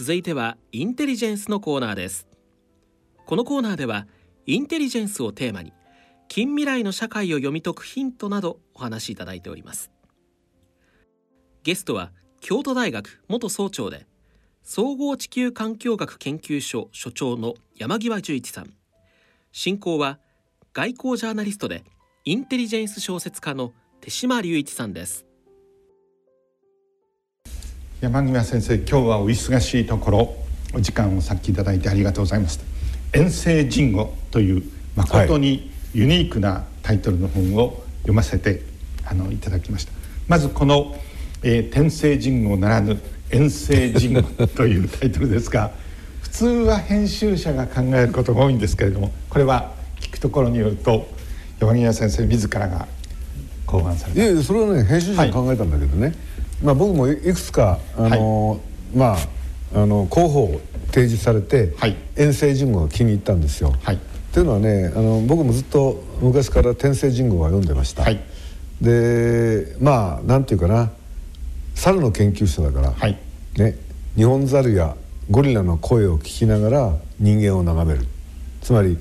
続いてはインテリジェンスのコーナーです。このコーナーではインテリジェンスをテーマに近未来の社会を読み解くヒントなどお話しいただいております。ゲストは京都大学元総長で総合地球環境学研究所所長の山際十一さん。進行は外交ジャーナリストでインテリジェンス小説家の手島隆一さんです。山際先生今日はお忙しいところお時間をさっきいただいてありがとうございました。遠征人語という誠にユニークなタイトルの本を読ませてあのいただきました。まずこの、えー、天聖人語ならぬ遠征人語というタイトルですが 普通は編集者が考えることが多いんですけれどもこれは聞くところによると山際先生自らが考案された。いやそれはね編集者が考えたんだけどね、はいまあ、僕もいくつかあの、はい、まああの候補を提示されて、はい、遠征人語が気に入ったんですよ。はい、っていうのはねあの僕もずっと昔から天聖人語は読んでました。はい、でまあなんていうかな。猿の研究者だから、はい、ね、日本猿やゴリラの声を聞きながら人間を眺める。つまり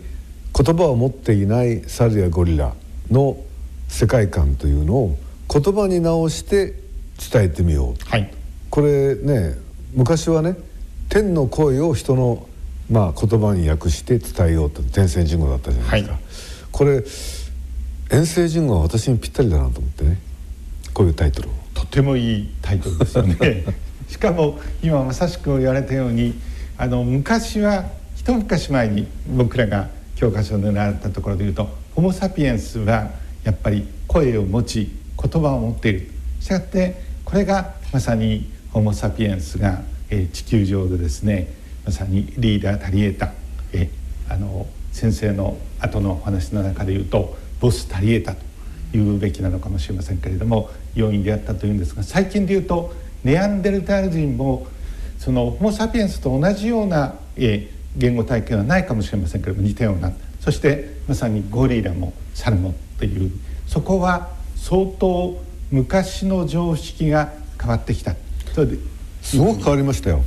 言葉を持っていない猿やゴリラの世界観というのを言葉に直して伝えてみよう、はい、これね昔はね天の声を人の、まあ、言葉に訳して伝えようと天聖人語だったじゃないですか、はい、これ遠征人語は私にぴったりだなと思ってね。こういうタイトルを。とてもいいタイトルですよね。しかも今まさしく言われたようにあの昔は一昔前に僕らが教科書で習ったところでいうとホモ・サピエンスはやっぱり声を持ち言葉を持っている。したがってこれがまさにホモ・サピエンスが、え、地球上でですねまさにリーダー足りえた、えー、あの先生の後のお話の中で言うとボス足りえたと言うべきなのかもしれませんけれども要因であったというんですが最近で言うとネアンデルタール人もそのホモ・サピエンスと同じような、え、言語体系はないかもしれませんけれども似たような。そしてまさにゴリラもサルもというそこは相当昔の常識が変わってきた。それですごく変わりましたよ。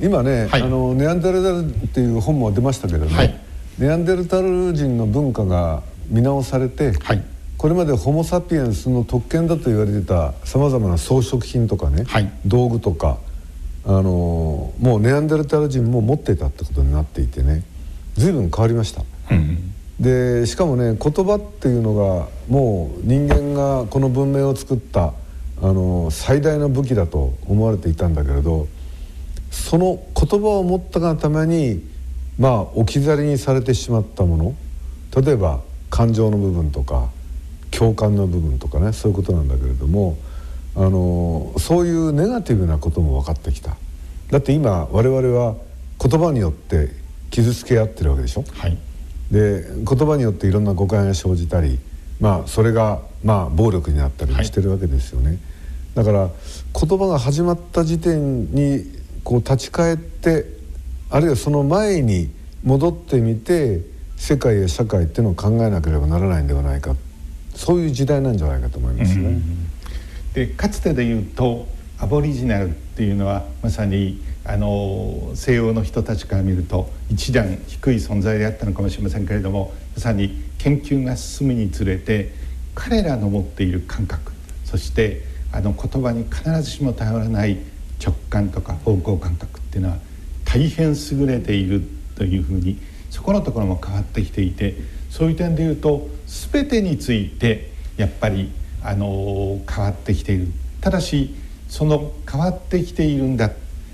今ね、はい、あのネアンデルタルっていう本も出ましたけどね、はい、ネアンデルタル人の文化が見直されて、はい、これまでホモ・サピエンスの特権だと言われてたさまざまな装飾品とかね、道具とかあのもうネアンデルタル人も持ってたってことになっていてね随分変わりました。うんでしかもね言葉っていうのがもう人間がこの文明を作ったあの最大の武器だと思われていたんだけれどその言葉を持ったがためにまあ置き去りにされてしまったもの例えば感情の部分とか共感の部分とかねそういうことなんだけれどもあのそういうネガティブなことも分かってきた。だって今我々は言葉によって傷つけ合ってるわけでしょ、はい、で言葉によっていろんな誤解が生じたり、まあ、それがまあ暴力になったりしてるわけですよね。はい、だから言葉が始まった時点にこう立ち返ってあるいはその前に戻ってみて世界や社会っていうのを考えなければならないんではないかそういう時代なんじゃないかと思いますね。うんうん、でかつてで言うとアボリジナルっていうのはまさにあの西洋の人たちから見ると一段低い存在であったのかもしれませんけれどもまさに研究が進むにつれて彼らの持っている感覚そしてあの言葉に必ずしも頼らない直感とか方向感覚っていうのは大変優れているというふうにそこのところも変わってきていてそういう点でいうと全てについてやっぱりあの変わってきている。ただしその変わってきているんだ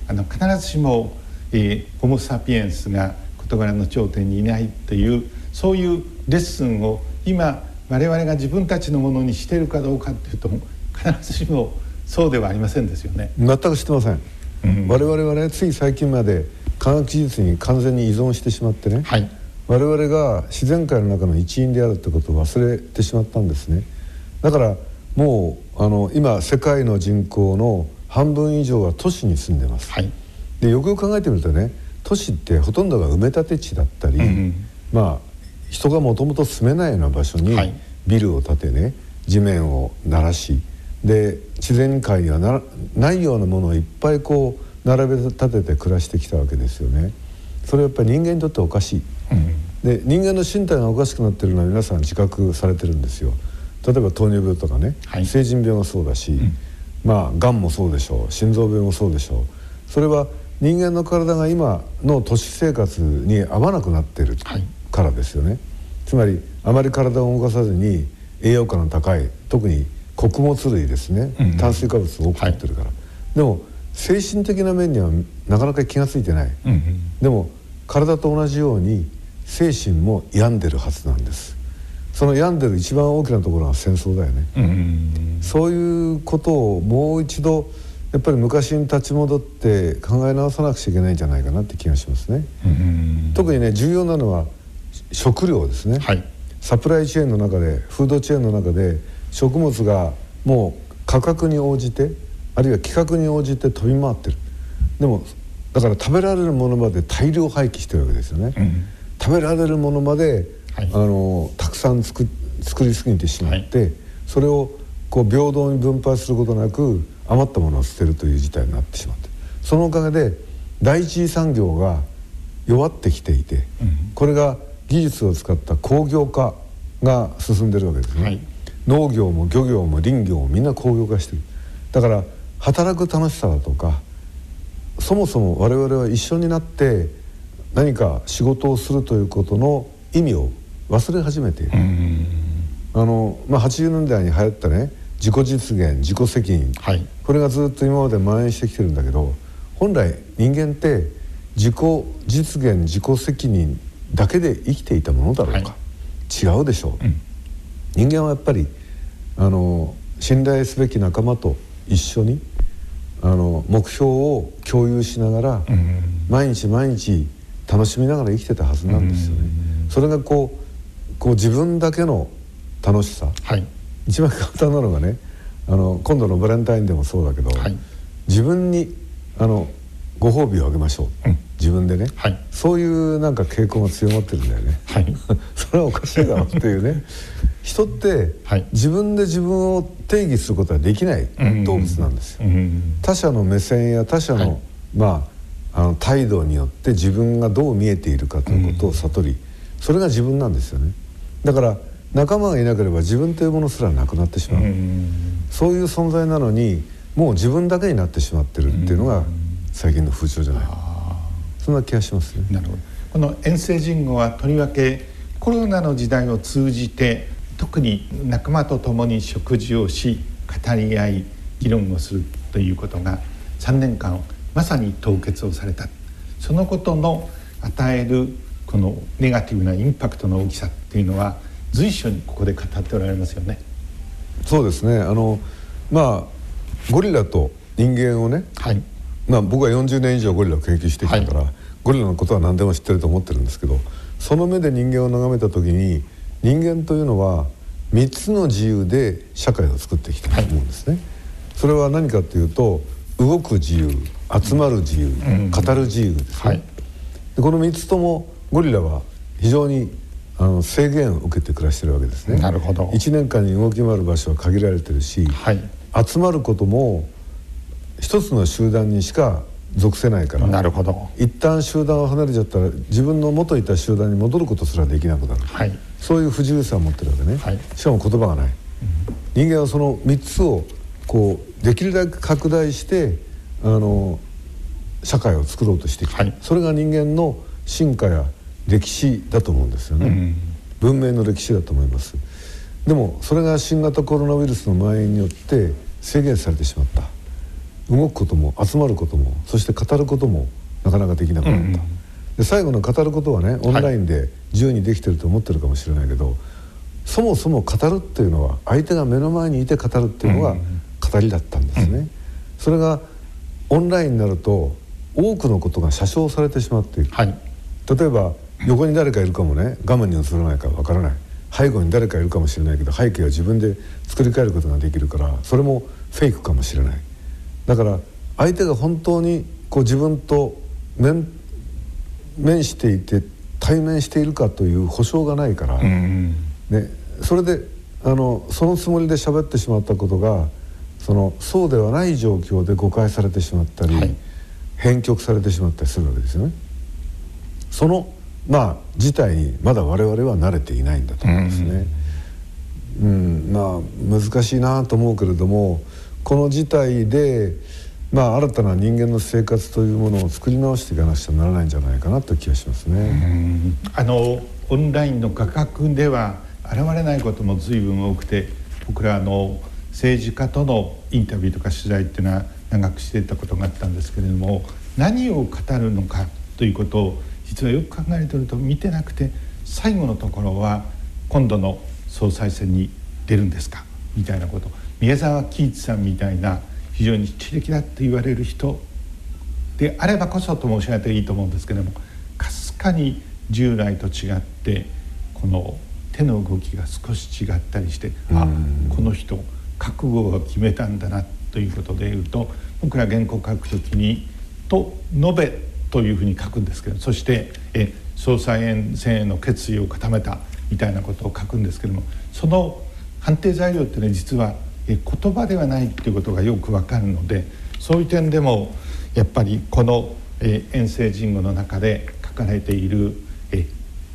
あの必ずしも、えー、ホモ・サピエンスが事柄の頂点にいないというそういうレッスンを今我々が自分たちのものにしているかどうかっていうと必ずしもそうではありませんですよね。全くしてません、うん、我々はねつい最近まで科学技術に完全に依存してしまってね、はい、我々が自然界の中の一員であるってことを忘れてしまったんですね。だからもうあの今世界の人口の半分以上は都市に住んでます、はい、でよくよく考えてみるとね都市ってほとんどが埋め立て地だったり、うん、まあ人がもともと住めないような場所にビルを建てね地面を鳴らしで自然界にはなないようなものをいっぱいこう並べ立てて暮らしてきたわけですよね。それはやっぱり人間にとっておかしい、うん、で人間の身体がおかしくなってるのは皆さん自覚されてるんですよ。例えば糖尿病とかね、はい、成人病がそうだし、うん、まあがんもそうでしょう。心臓病もそうでしょう。それは人間の体が今の都市生活に合わなくなってるからですよね、はい、つまりあまり体を動かさずに栄養価の高い特に穀物類ですね、うん、炭水化物を多く取ってるから、はい、でも精神的な面にはなかなか気が付いてない、うんうん、でも体と同じように精神も病んでるはずなんですその病んでる一番大きなところが戦争だよね、うん、そういうことをもう一度やっぱり昔に立ち戻って考え直さなくちゃいけないんじゃないかなって気がしますね、うん、特にね重要なのは食料ですね、はい、サプライチェーンの中でフードチェーンの中で食物がもう価格に応じてあるいは規格に応じて飛び回ってる。でもだから食べられるものまで大量廃棄してるわけですよね、うん、食べられるものまで、はい、あのたくさん作作りすぎてしまって、はい、それをこう平等に分配することなく余ったものを捨てるという事態になってしまってそのおかげで第一次産業が弱ってきていて、うん、これが技術を使った工業化が進んでるわけですね、はい、農業も漁業も林業もみんな工業化してる。だから働く楽しさだとかそもそも我々は一緒になって何か仕事をするということの意味を忘れ始めている。あのまあ、80年代に流行ったね自己実現自己責任、はい、これがずっと今まで蔓延してきてるんだけど本来人間って自己実現自己責任だけで生きていたものだろうか、はい、違うでしょう、うん、人間はやっぱりあの信頼すべき仲間と一緒にあの目標を共有しながら、毎日毎日楽しみながら生きてたはずなんですよね。それがこうこう自分だけの楽しさ、はい、一番簡単なのがねあの今度のバレンタインでもそうだけど、はい、自分にあのご褒美をあげましょう、うん、自分でね、はい、そういうなんか傾向が強まってるんだよね、はい、それはおかしいだろうっていうね。人って自分で自分を定義することはできない動物なんですよ。他者の目線や他者の、はい、まあ、あの態度によって自分がどう見えているかということを悟り、それが自分なんですよね。だから仲間がいなければ自分というものすらなくなってしまう、そういう存在なのにもう自分だけになってしまってるっていうのが最近の風潮じゃない、そんな気がしますね。なるほど。この遠征人語はとりわけコロナの時代を通じて特に仲間と共に食事をし語り合い議論をするということが3年間まさに凍結をされた。そのことの与えるこのネガティブなインパクトの大きさっていうのは随所にここで語っておられますよね。そうですね。あのまあゴリラと人間をね、はい、まあ、僕は40年以上ゴリラを研究してきたから、はい、ゴリラのことは何でも知ってると思ってるんですけどその目で人間を眺めた時に人間というのは3つの自由で社会を作ってきたと思うんですね、はい、それは何かというと動く自由集まる自由、うん、語る自由ですね、はい、でこの3つともゴリラは非常にあの制限を受けて暮らしてるわけですね。なるほど。1年間に動き回る場所は限られてるし、はい、集まることも一つの集団にしか属せないからなるほど。一旦集団を離れちゃったら自分の元いた集団に戻ることすらできなくなる、はい、そういう不自由さを持ってるわけね、はい、しかも言葉がない、うん、人間はその3つをこうできるだけ拡大してあの社会を作ろうとしてきた、はい、それが人間の進化や歴史だと思うんですよね、うん、文明の歴史だと思います。でもそれが新型コロナウイルスの蔓延によって制限されてしまった。動くことも集まることもそして語ることもなかなかできなくなった、うんうん、で最後の語ることはねオンラインで自由にできてると思ってるかもしれないけど、はい、そもそも語るっていうのは相手が目の前にいて語るっていうのが語りだったんですね、うん、それがオンラインになると多くのことが写生されてしまっている、はい、例えば横に誰かいるかもね。画面に映らないかわからない。背後に誰かいるかもしれないけど背景は自分で作り変えることができるからそれもフェイクかもしれない。だから相手が本当にこう自分と面面していて対面しているかという保証がないから、うん、ね、それであのそのつもりで喋ってしまったことがそのそうではない状況で誤解されてしまったり、はい、編曲されてしまったりするわけですよね。そのまあ事態にまだ我々は慣れていないんだと思うんですね。うん、うん、まあ難しいなと思うけれどもこの事態でまあ新たな人間の生活というものを作り直していかなくちゃならないんじゃないかなという気がしますね。あのオンラインの画角では現れないことも随分多くて僕らの政治家とのインタビューとか取材っていうのは長くしていたことがあったんですけれども何を語るのかということを実はよく考えてると見てなくて最後のところは今度の総裁選に出るんですか？みたいなこと。宮沢喜一さんみたいな非常に知的だって言われる人であればこそと申し上げていいと思うんですけれどもかすかに従来と違ってこの手の動きが少し違ったりしてあこの人覚悟が決めたんだなということでいうと僕ら原稿書くときに「と述べ」というふうに書くんですけどそしてえ総裁選への決意を固めたみたいなことを書くんですけどもその判定材料ってね実はえ言葉ではないっていうことがよくわかるのでそういう点でもやっぱりこのえ遠征人語の中で書かれているえ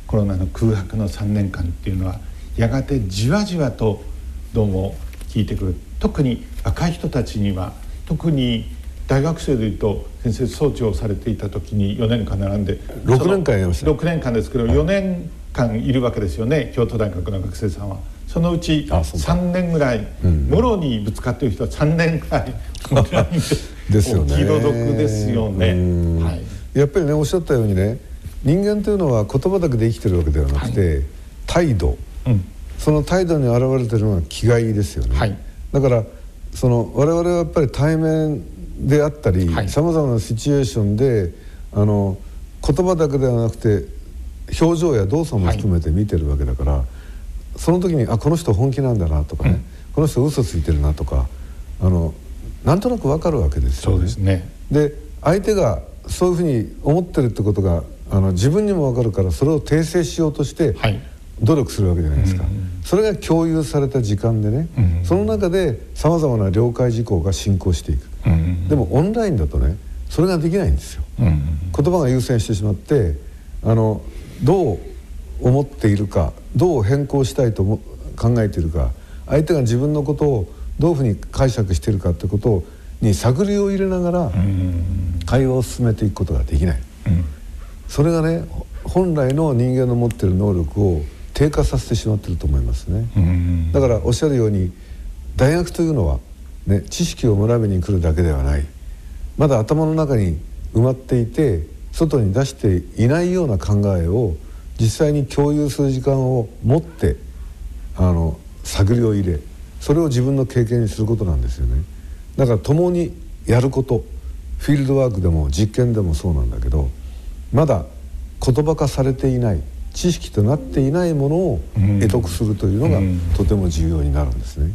コロナの空白の3年間っていうのはやがてじわじわとどうも聞いてくる。特に若い人たちには特に大学生でいうと先生装置をされていた時に4年間並んで6年間やりました6年間ですけど4年間いるわけですよね京都大学の学生さんは。そのうち3年ぐらいもろにぶつかっている人は3年ぐらい。ですよね。気の毒ですよね、はい、やっぱりねおっしゃったようにね人間というのは言葉だけで生きてるわけではなくて、はい、態度、うん、その態度に表れてるのが気概ですよね、はい、だからその我々はやっぱり対面であったりさまざまなシチュエーションであの言葉だけではなくて表情や動作も含めて見てるわけだから、はい、その時にあこの人本気なんだなとかね、うん、この人嘘ついてるなとかあのなんとなくわかるわけですよね。そうですね。で相手がそういうふうに思ってるってことがあの自分にもわかるからそれを訂正しようとして、はい。努力するわけじゃないですか、うん、それが共有された時間でね、うん、その中でさまざまな了解事項が進行していく、うん、でもオンラインだとねそれができないんですよ、言葉が優先してしまってあのどう思っているかどう変更したいと考えているか相手が自分のことをどういうふうに解釈しているかってことに探りを入れながら会話を進めていくことができない、それがね本来の人間の持っている能力を低下させてしまってると思いますね、だからおっしゃるように大学というのは、ね、知識を学びに来るだけではない。まだ頭の中に埋まっていて外に出していないような考えを実際に共有する時間を持ってあの探りを入れそれを自分の経験にすることなんですよね。だから共にやることフィールドワークでも実験でもそうなんだけどまだ言葉化されていない知識となっていないものを得得するというのがとても重要になるんですね。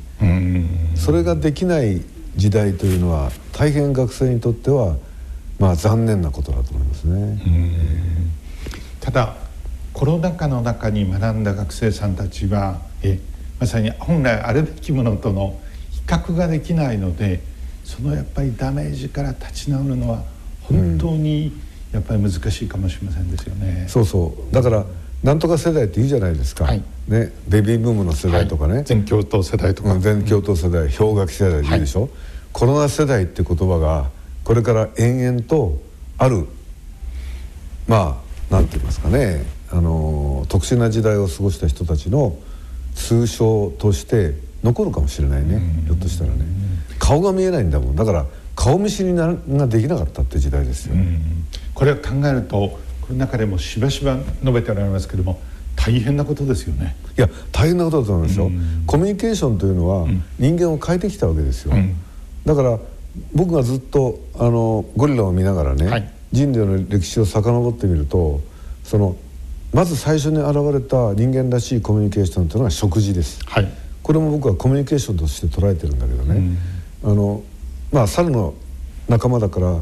それができない時代というのは大変学生にとってはまあ残念なことだと思いますね。ただコロナ禍の中に学んだ学生さんたちはえまさに本来あるべきものとの比較ができないのでそのやっぱりダメージから立ち直るのは本当にやっぱり難しいかもしれませんですよね。そうそうだからなんとか世代って言うじゃないですか、はい、ね、ベビーブームの世代とかね、はい、全教頭世代とか、全教頭世代氷河期世代で言うでしょ、はい、コロナ世代って言葉がこれから延々とある。まあなんて言いますかね。あの特殊な時代を過ごした人たちの通称として残るかもしれないね。ひょっとしたらね。顔が見えないんだもん。だから顔見知りができなかったって時代ですよ、これを考えるとこの中でもしばしば述べておられますけれども大変なことですよね。いや大変なことだと思いますよ、うん、コミュニケーションというのは人間を変えてきたわけですよ、うん、だから僕がずっとあのゴリラを見ながらね、はい、人類の歴史を遡ってみるとそのまず最初に現れた人間らしいコミュニケーションというのは食事です、はい、これも僕はコミュニケーションとして捉えてるんだけどね、うん、あのまあ猿の仲間だから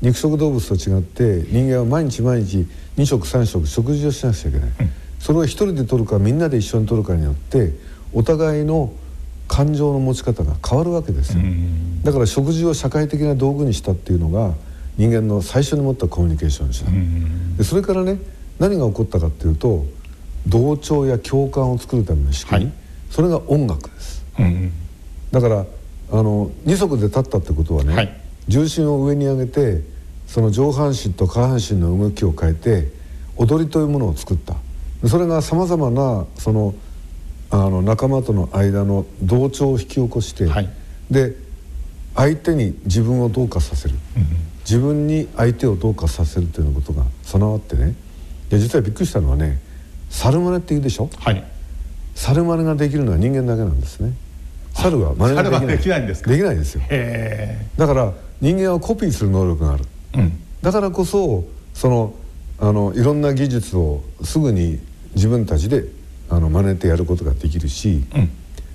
肉食動物と違って人間は毎日毎日2食3食食事をしなくちゃいけない、うん、それを一人で取るかみんなで一緒に取るかによってお互いの感情の持ち方が変わるわけですよ、だから食事を社会的な道具にしたっていうのが人間の最初に持ったコミュニケーション手段でそれからね何が起こったかっていうと同調や共感を作るための仕組み、はい、それが音楽です、だからあの二足で立ったってことはね、はい、重心を上に上げてその上半身と下半身の動きを変えて踊りというものを作った。それがさまざまなそのあの仲間との間の同調を引き起こして、はい、で相手に自分をどうかさせる、うん、自分に相手をどうかさせるということが備わってね。で実はびっくりしたのはね猿真似って言うでしょ、はい、猿真似ができるのは人間だけなんですね。猿は真似ができない。できないですよ。だから人間はコピーする能力がある、うん、だからこそそのあのいろんな技術をすぐに自分たちであの真似てやることができるし、うん、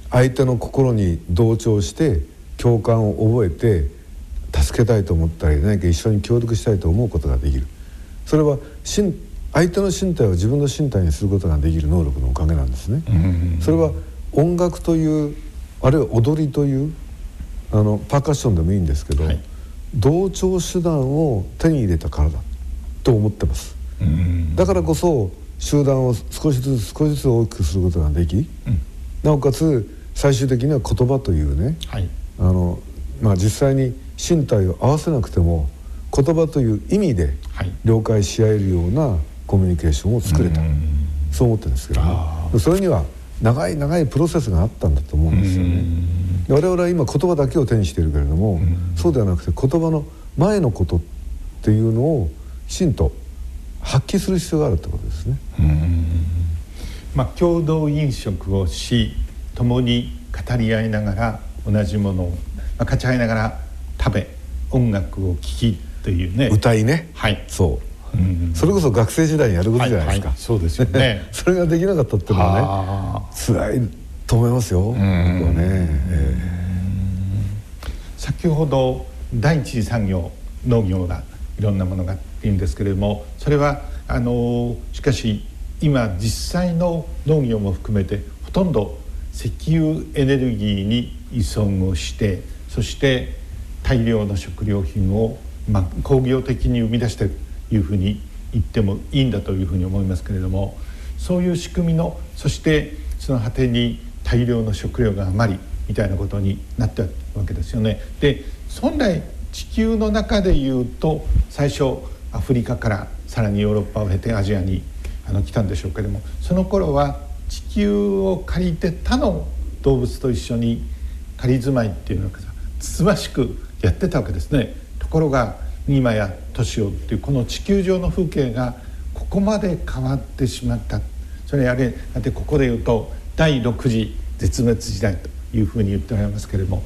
相手の心に同調して共感を覚えて助けたいと思ったり何か一緒に協力したいと思うことができる。それは相手の身体を自分の身体にすることができる能力のおかげなんですね。それは音楽というあるいは踊りというあのパーカッションでもいいんですけど、はい、同調手段を手に入れたからだと思ってます。だからこそ集団を少しずつ少しずつ大きくすることができ、うん、なおかつ最終的には言葉というね、はい、あのまあ、実際に身体を合わせなくても言葉という意味で了解し合えるようなコミュニケーションを作れた、はい、そう思ってるんですけどね。それには長い長いプロセスがあったんだと思うんですよね。我々は今言葉だけを手にしているけれどもそうではなくて言葉の前のことっていうのをきちん。と発揮する必要があるってことですね。まあ、共同飲食をし共に語り合いながら同じものを、まあ、勝ち合いながら食べ音楽を聴きというね。歌いね。はい。そう、うん、それこそ学生時代にやることじゃないですか、はいはい、そうですよね。それができなかったっていうのはね辛いと思いますよ。僕はね、えー、先ほど第一次産業農業がいろんなものがいいんですけれどもそれはあのしかし今実際の農業も含めてほとんど石油エネルギーに依存をしてそして大量の食料品を、まあ、工業的に生み出してというふうに言ってもいいんだというふうに思いますけれどもそういう仕組みのそしてその果てに大量の食料が余りみたいなことになったわけですよね。で本来地球の中でいうと最初アフリカからさらにヨーロッパを経てアジアにあの来たんでしょうけれどもその頃は地球を借りて他の動物と一緒に仮住まいっていうのがつつましくやってたわけですね。ところが今や年をっていうこの地球上の風景がここまで変わってしまったそれやれだってここで言うと第6次絶滅時代というふうに言っておられますけれども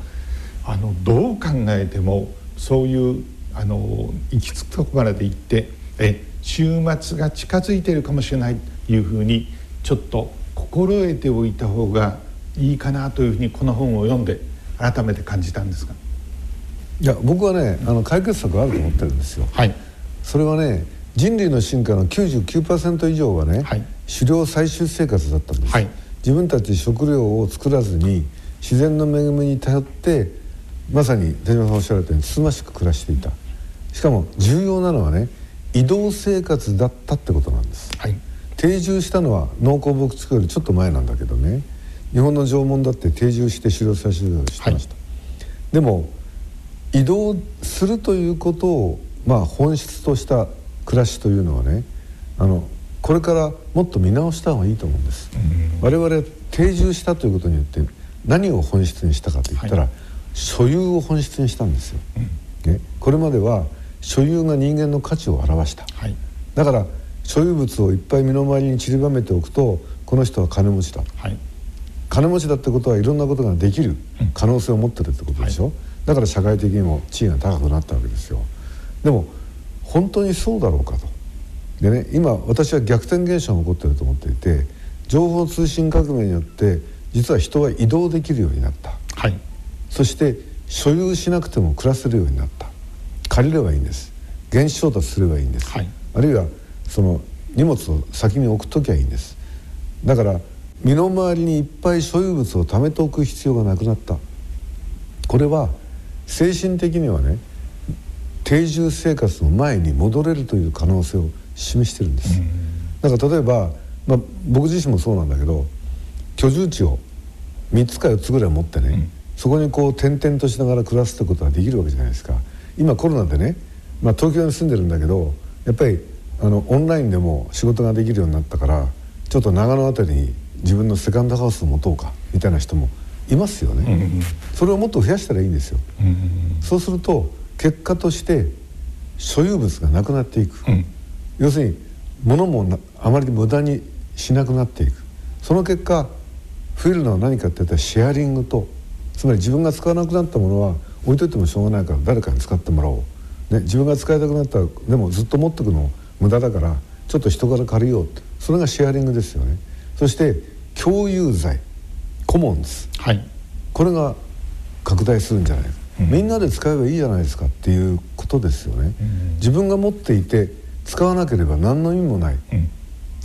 あのどう考えてもそういうあの行き着くところまで行ってえ週末が近づいているかもしれないというふうにちょっと心得ておいた方がいいかなというふうにこの本を読んで改めて感じたんですがいや僕はねあの解決策あると思ってるんですよ。はい、それはね人類の進化の99%以上はね、はい、狩猟採集生活だったんです、はい、自分たち食料を作らずに自然の恵みに頼ってまさに手島さんおっしゃられたようにつつましく暮らしていた。しかも重要なのはね移動生活だったってことなんです、はい、定住したのは農耕牧畜よりちょっと前なんだけどね。日本の縄文だって定住して狩猟採集をしてました、はい、でも移動するということをまあ本質とした暮らしというのはねあのこれからもっと見直した方がいいと思うんです、我々定住したということによって何を本質にしたかといったら、はい。所有を本質にしたんですよ、うん、ね、これまでは所有が人間の価値を表した、はい、だから所有物をいっぱい身の回りに散りばめておくとこの人は金持ちだ、はい、金持ちだってことはいろんなことができる可能性を持ってるってことでしょ、はい、だから社会的にも地位が高くなったわけですよ。でも本当にそうだろうかと。でね今私は逆転現象が起こってると思っていて情報通信革命によって実は人は移動できるようになった、はい、そして所有しなくても暮らせるようになった。借りればいいんです。原資調達すればいいんです、はい、あるいはその荷物を先に置く時はいいんです。だから身の回りにいっぱい所有物を貯めておく必要がなくなった。これは精神的にはね定住生活の前に戻れるという可能性を示してるんです。だから例えば、まあ、僕自身もそうなんだけど居住地を3つか4つぐらい持ってね、うん、そこにこう転々としながら暮らすってことができるわけじゃないですか。今コロナでね、まあ、東京に住んでるんだけどやっぱりあのオンラインでも仕事ができるようになったからちょっと長野辺りに自分のセカンドハウスを持とうかみたいな人もいますよね、うんうん、それをもっと増やしたらいいんですよ、うんうん、そうすると結果として所有物がなくなっていく、うん、要するに物もあまり無駄にしなくなっていく。その結果増えるのは何かっていったらシェアリングとつまり自分が使わなくなったものは置いといてもしょうがないから誰かに使ってもらおう、ね、自分が使いたくなったらでもずっと持っておくの無駄だからちょっと人から借りようって。それがシェアリングですよね。そして共有財。コモンズ、はい、これが拡大するんじゃないか、うん、みんなで使えばいいじゃないですかっていうことですよね、うん、自分が持っていて使わなければ何の意味もない、うん、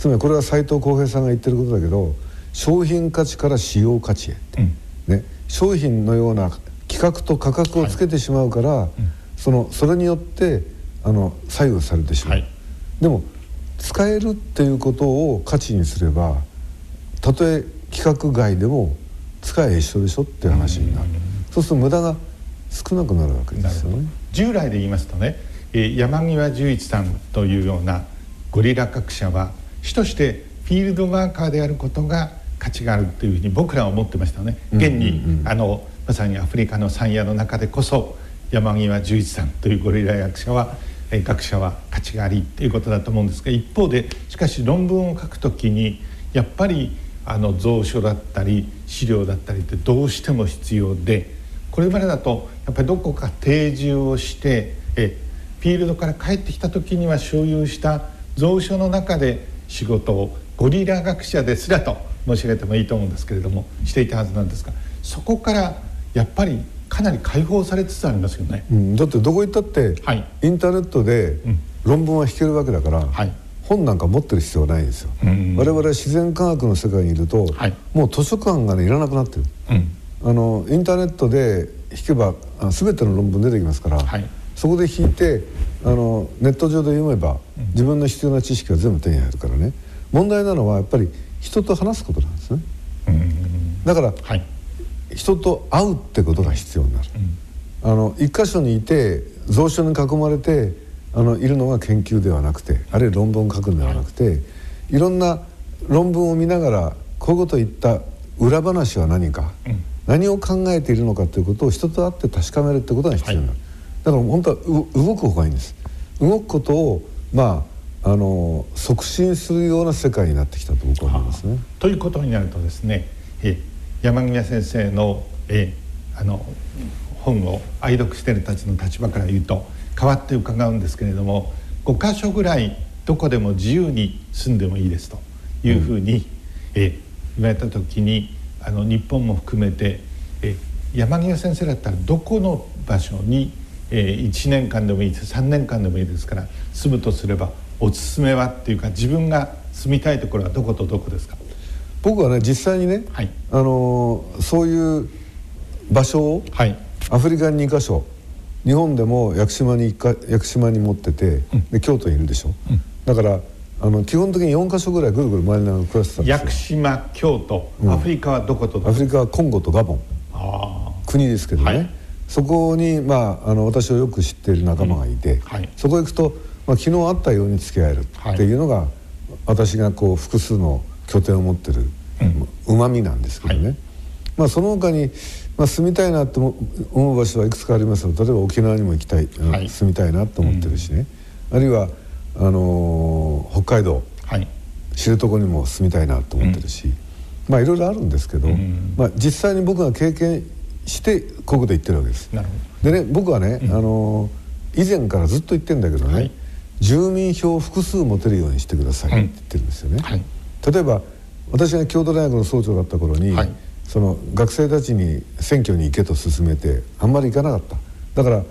つまりこれは斉藤浩平さんが言ってることだけど商品価値から使用価値へ、ね、商品のような規格と価格をつけてしまうから、はい、そのそれによってあの左右されてしまう、はい、でも使えるっていうことを価値にすればたとえ規格外でも使え一緒でしょっていう話になる。そうすると無駄が少なくなるわけですよね。従来で言いますとね山際十一さんというようなゴリラ学者は主としてフィールドワーカーであることが価値があるというふうに僕らは思ってましたね。現に、あのまさにアフリカの山野の中でこそ山際十一さんというゴリラ学者は学者は価値がありっていうことだと思うんですが一方でしかし論文を書くときにやっぱりあの蔵書だったり資料だったりってどうしても必要でこれまでだとやっぱりどこか定住をしてえフィールドから帰ってきた時には所有した蔵書の中で仕事をゴリラ学者です。らと申し上げてもいいと思うんですけれどもしていたはずなんですがそこからやっぱりかなり解放されつつありますよね、うん、だってどこ行ったって、はい、インターネットで論文は弾けるわけだから、はい、本なんか持ってる必要はないんですよ、うん、我々自然科学の世界にいると、はい、もう図書館がねいらなくなってる、うん、あのインターネットで弾けばあ全ての論文出てきますから、はい、そこで弾いてあのネット上で読めば自分の必要な知識が全部手に入るからね。問題なのはやっぱり人と話すことなんですね、だから、はい、人と会うってことが必要になる、あの一箇所にいて蔵書に囲まれてあのいるのが研究ではなくてあるいは論文を書くんではなくて、いろんな論文を見ながらこういうことを言った裏話は何か、うん、何を考えているのかということを人と会って確かめるってことが必要になる、はい、だから本当は動く方がいいんです。動くことをまああの促進するような世界になってきたと僕は思いますね。ということになるとですねえ山際先生のえあの本を愛読しているたちの立場から言うと変わって伺うんですけれども5箇所ぐらいどこでも自由に住んでもいいですというふうに、うん、え言われた時にあの日本も含めてえ山際先生だったらどこの場所にえー、1年間でもいいです。3年間でもいいですから住むとすればおすすめはっていうか自分が住みたいところはどことどこですか？僕はね実際にね、はい、あのそういう場所を、はい、アフリカに2か所日本でも屋久島にか屋久島に持ってて、うん、で京都にいるでしょ、うん、だからあの基本的に4か所ぐらいぐるぐる回りながら暮らしてたんですよ。屋久島京都、うん、アフリカはどことアフリカはコンゴとガボン。国ですけどね、はいそこに、まあ、あの私をよく知っている仲間がいて、うん。はい、そこへ行くと、まあ、昨日会ったように付き合えるっていうのが、はい、私がこう複数の拠点を持ってるうま、みなんですけどね、はい、まあ、その他に、まあ、住みたいなと思う場所はいくつかあります例えば沖縄にも行きたい、住みたいなと思ってるしね、うん、あるいはあのー、北海道、知床にも住みたいなと思ってるし、うん、まあいろいろあるんですけど、うん、まあ、実際に僕が経験してこういうこと言ってるわけです。でね僕はね、うん、あの以前からずっと言ってんだけどね、はい、住民票を複数持てるようにしてくださいって言ってるんですよね。はい、例えば私が京都大学の総長だった頃に、はい、その学生たちに選挙に行けと勧めてあんまり行かなかった。だから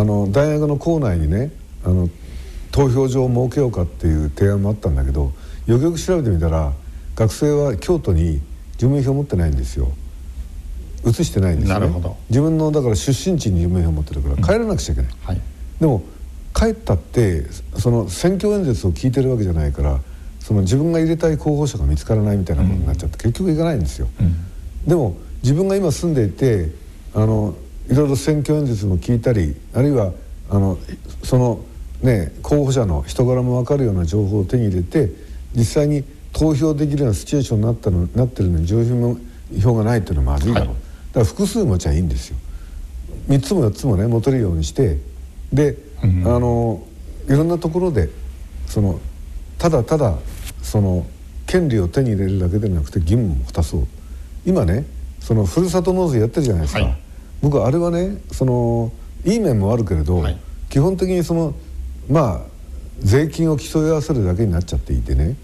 あの大学の構内にねあの投票所を設けようかっていう提案もあったんだけどよくよく調べてみたら学生は京都に住民票持ってないんですよ。移してないんですね。自分のだから出身地に夢を持ってるから帰らなくちゃいけない、うんはい、でも帰ったってその選挙演説を聞いてるわけじゃないからその自分が入れたい候補者が見つからないみたいなことになっちゃって、結局行かないんですよ。でも自分が今住んでいてあのいろいろ選挙演説も聞いたりあるいはあのそのね候補者の人柄も分かるような情報を手に入れて実際に投票できるようなシチュエーションになったのなってるのに上票がないっていうのはまずいだろう、はい、だから複数持ちゃいいんですよ。3つも4つもね持てるようにしてで、うん、あのいろんなところでそのただただその権利を手に入れるだけでなくて義務も果たそう。今ねそのふるさと納税やってるじゃないですか、はい、僕はあれはねそのいい面もあるけれど、はい、基本的にそのまあ税金を競い合わせるだけになっちゃっていてね。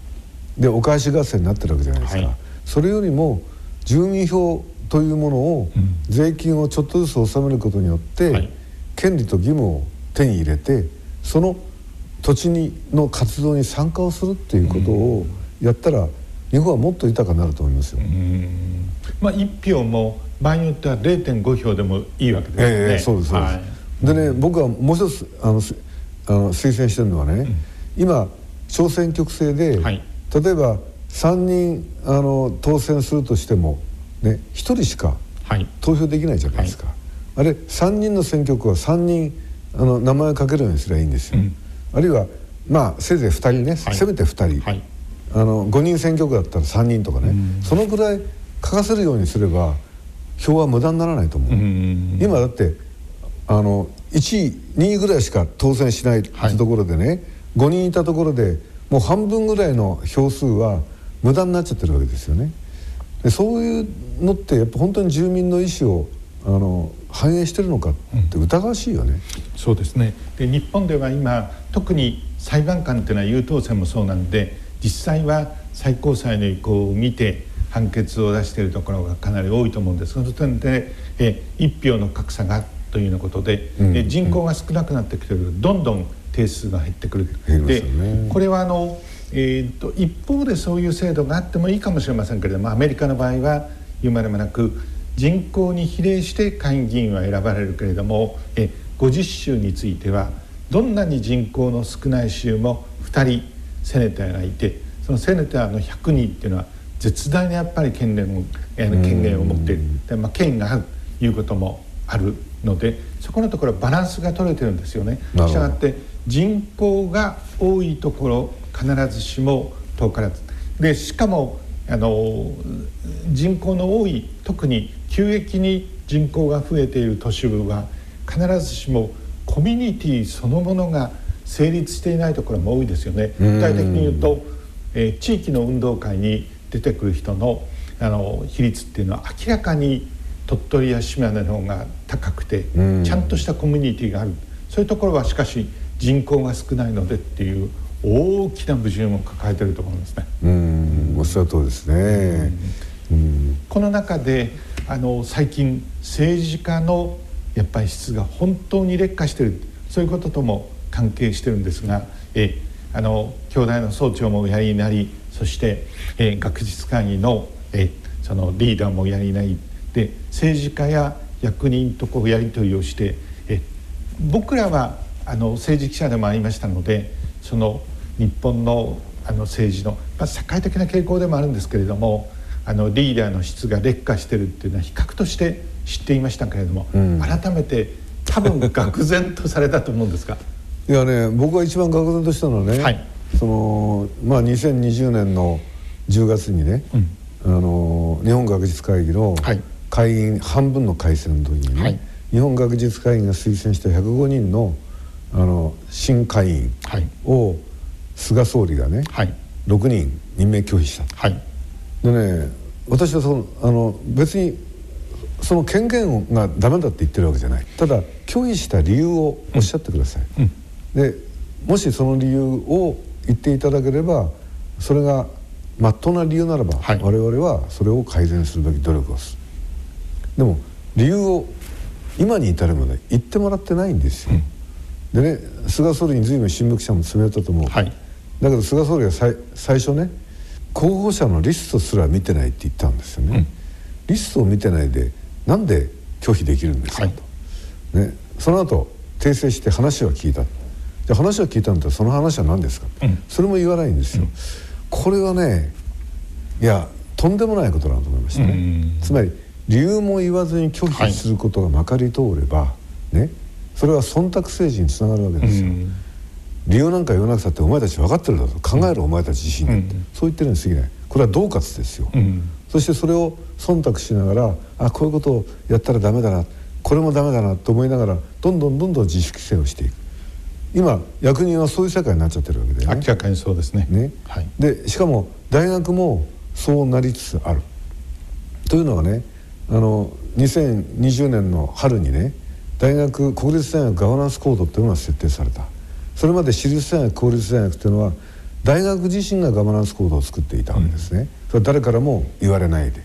でお返し合戦になってるわけじゃないですか、はい、それよりも住民票というものを税金をちょっとずつ納めることによって、権利と義務を手に入れてその土地にの活動に参加をするっていうことをやったら日本はもっと豊かになると思いますよ。まあ、1票も場合によっては0.5票でもいいわけですね。えー、そうですそうです、はい、でね僕はもう一つあのあの推薦してるのはね、うん、今小選挙区制で、はい、例えば3人あの当選するとしても、ね、1人しか投票できないじゃないですか、はい、あれ3人の選挙区は3人あの名前をかけるようにすればいいんですよ、うん、あるいはまあせいぜい2人ね、せめて2人、あの5人選挙区だったら3人とかね、うん、そのぐらい書かせるようにすれば票は無駄にならないと思う、うん、今だってあの1位2位ぐらいしか当選しないところでね、はい、5人いたところでもう半分ぐらいの票数は無駄になっちゃってるわけですよね。でそういうのってやっぱ本当に住民の意思をあの反映してるのかって疑わしいよね。うん、そうですね。で日本では今特に裁判官っていうのは優等生もそうなんで実際は最高裁の意向を見て判決を出しているところがかなり多いと思うんです。その点でえ一票の格差がというようなことで、うん、人口が少なくなってきてる。どんどん定数が減ってくる。で、ね、これはあの、えーと、と一方でそういう制度があってもいいかもしれませんけれどもアメリカの場合は言うまでもなく人口に比例して下院議員は選ばれるけれどもえ50州についてはどんなに人口の少ない州も2人セネターがいてそのセネターの100人っていうのは絶大なやっぱり権限を権限を持っている。で、まあ、権威があるということもあるのでそこのところバランスが取れてるんですよね。したがって人口が多いところ必ずしも遠からずでしかもあの人口の多い特に急激に人口が増えている都市部は必ずしもコミュニティそのものが成立していないところも多いですよね。具体的に言うと、えー、地域の運動会に出てくる人のあの比率っていうのは明らかに鳥取や島根の方が高くて、ちゃんとしたコミュニティがある。そういうところはしかし人口が少ないのでっていう大きな矛盾を抱えてると思うんですね。うんおっしゃるですね。この中であの最近政治家のやっぱり質が本当に劣化してるそういうこととも関係してるんですがえあの兄弟の総長もおやりになりそして、え学術会議のえそのリーダーもおやりになりで政治家や役人とこうやり取りをしてえ僕らはあの政治記者でもありましたのでその日本のあの政治の、まあ、社会的な傾向でもあるんですけれどもあのリーダーの質が劣化してるっていうのは比較として知っていましたけれども、うん、改めて多分愕然とされたと思うんですか いやね僕が一番愕然としたのはね、はい、そのまあ2020年の10月にね、うん、あの日本学術会議の、はい。会員半分の改選の時にね、はい、日本学術会議が推薦した105人のあの新会員を菅総理がね、はい、6人任命拒否した、はい、でね私はそのあの別にその権限がダメだって言ってるわけじゃない。ただ拒否した理由をおっしゃってください、うん。でもしその理由を言っていただければそれがまっとうな理由ならば、はい、我々はそれを改善するべき努力をする。でも理由を今に至るまで言ってもらってないんですよ、うん、でね菅総理に随分新聞記者も詰め寄ったと思う、はい、だけど菅総理が最最初ね候補者のリストすら見てないって言ったんですよね、うん、リストを見てないでなんで拒否できるんですか、はい、と、ね、その後訂正して話は聞いた。じゃ話は聞いたんだその話は何ですか、うん、それも言わないんですよ、うん、これはねいやとんでもないことだと思いましたね、つまり理由も言わずに拒否することがまかり通れば、はい、ねそれは忖度政治につながるわけですよ、理由なんか言わなくたってお前たち分かってるだと。考えるお前たち自身でって、そう言ってるに過ぎない。これは恫喝ですよ、そしてそれを忖度しながらあこういうことをやったらダメだな。これもダメだなと思いながらどんどんどんどん自主規制をしていく。今役人はそういう社会になっちゃってるわけで、ね、明らかにそうですね。ね、はい、でしかも大学もそうなりつつある。というのはねあの2020年の春にね大学国立大学ガバナンスコードっていうのが設定されたそれまで私立大学公立大学っていうのは大学自身がガバナンスコードを作っていたわけですね、うん、それは誰からも言われないで。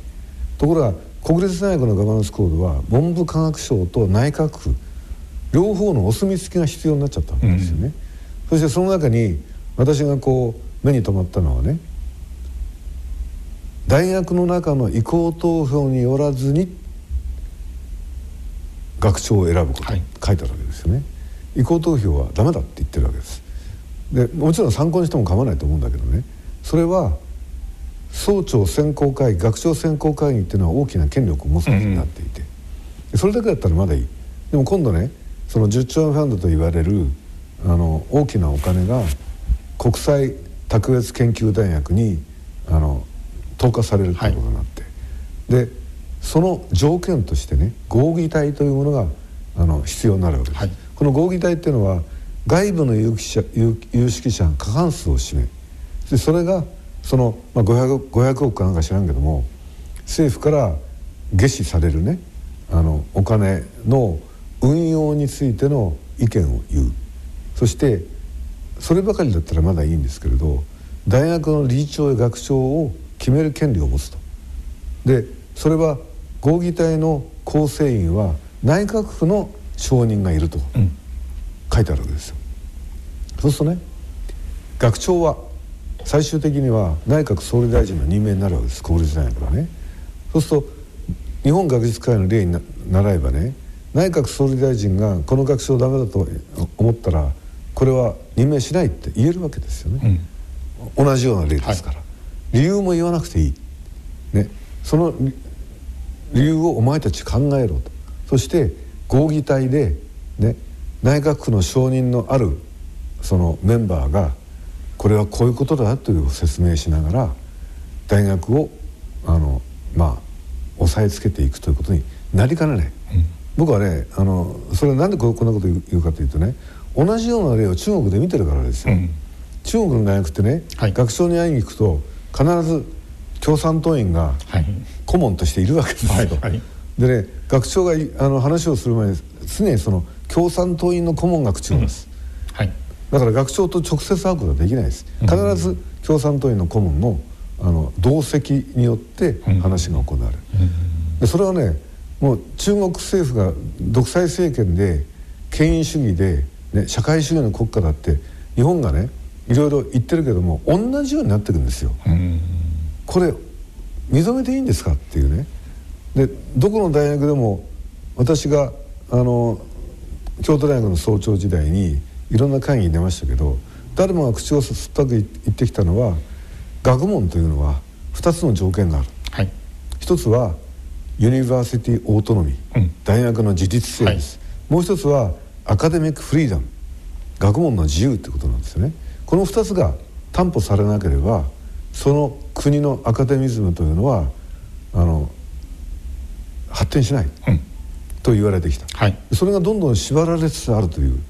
ところが国立大学のガバナンスコードは文部科学省と内閣府両方のお墨付きが必要になっちゃったわけですよね、うん、そしてその中に私がこう目に留まったのはね大学の中の意向投票によらずに学長を選ぶこと、はい、書いてあるわけですよね意向投票はダメだって言ってるわけです。でもちろん参考にしても構わないと思うんだけどね。それは総長選考会議学長選考会議っていうのは大きな権力を持つことになっていて、うん、それだけだったらまだいい。でも今度ねその10兆円ファンドと言われるあの大きなお金が国際卓越研究大学にあの投下されるということになって、はい、でその条件としてね合議体というものがあの必要になるわけです、はい、この合議体っていうのは外部の有識者有識者過半数を占めでそれがその、まあ500、500, 億かなんか知らんけども政府から下使されるね。あのお金の運用についての意見を言う。そしてそればかりだったらまだいいんですけれど大学の理事長や学長を決める権利を持つと。でそれは合議体の構成員は内閣府の承認がいると書いてあるわけですよ。そうするとね学長は最終的には内閣総理大臣の任命になるわけです。国立大学はね。そうすると日本学術会の例に習えばね内閣総理大臣がこの学長ダメだと思ったらこれは任命しないって言えるわけですよね、うん、同じような例ですから、はい、理由も言わなくていい、ね、その理由をお前たち考えろと。そして合議体で、ね、内閣府の承認のあるそのメンバーがこれはこういうことだという説明しながら大学をあのまあ押さえつけていくということになりかねない、うん、僕はねあのそれはなんでこんなこと言うかというとね同じような例を中国で見てるからですよ、うん、中国の大学ってね、はい、学長に会いに行くと必ず共産党員が顧問としているわけですよ、はいはい、でね学長があの話をする前に常にその共産党員の顧問が口を出す、はい、だから学長と直接会うことはできないです。必ず共産党員の顧問のあの同席によって話が行われる、でそれはねもう中国政府が独裁政権で権威主義で、ね、社会主義の国家だって日本がねいろいろ言ってるけども同じようになってるんですよ。これ認めていいんですか？っていうねでどこの大学でも私があの京都大学の総長時代にいろんな会議に出ましたけど誰もが口を酸っぱく言ってきたのは学問というのは2つの条件がある、はい、一つはユニバーシティオートノミー、うん、大学の自立性です、はい、もう一つはアカデミックフリーダム学問の自由ってことなんですよね。この2つが担保されなければその国のアカデミズムというのはあの発展しない、うん、と言われてきた、はい、それがどんどん縛られつつあるという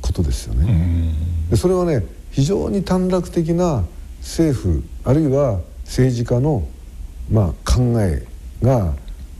ことですよね。でそれはね非常に短絡的な政府あるいは政治家の、まあ、考えが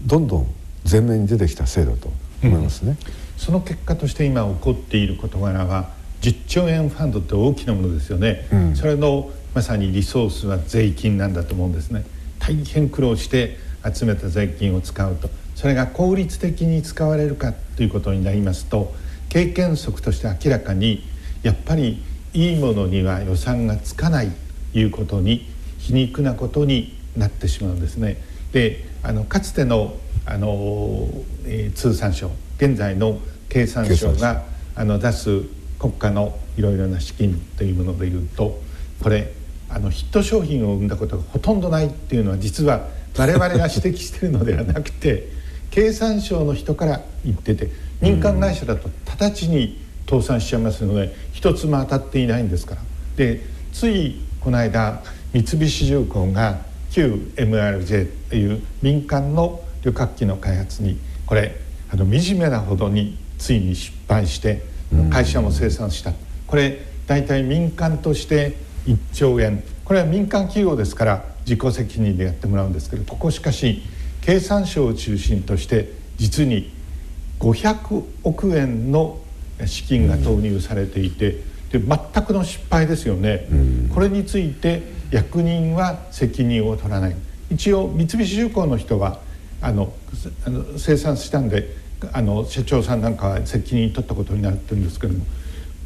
どんどん前面に出てきたせいだと思いますね、うん、その結果として今起こっている事柄は10兆円ファンドって大きなものですよね、うん、それのまさにリソースは税金なんだと思うんですね。大変苦労して集めた税金を使うとそれが効率的に使われるかということになりますと経験則として明らかにやっぱりいいものには予算がつかないということに皮肉なことになってしまうんですね。であのかつてのあの、えー、通産省現在の経産省があの出す国家のいろいろな資金というものでいうとこれあのヒット商品を生んだことがほとんどないっていうのは実は我々が指摘しているのではなくて経産省の人から言ってて民間会社だと直ちに倒産しちゃいますので一つも当たっていないんですから。でついこの間三菱重工が旧 MRJ っていう民間の旅客機の開発にこれあの惨めなほどについに失敗して会社も生産した、これ大体民間として1兆円。これは民間企業ですから自己責任でやってもらうんですけどここしかし経産省を中心として実に500億円の資金が投入されていて、で全くの失敗ですよね、これについて役人は責任を取らない。一応三菱重工の人はあのあの生産したんであの社長さんなんかは責任取ったことになってるんですけども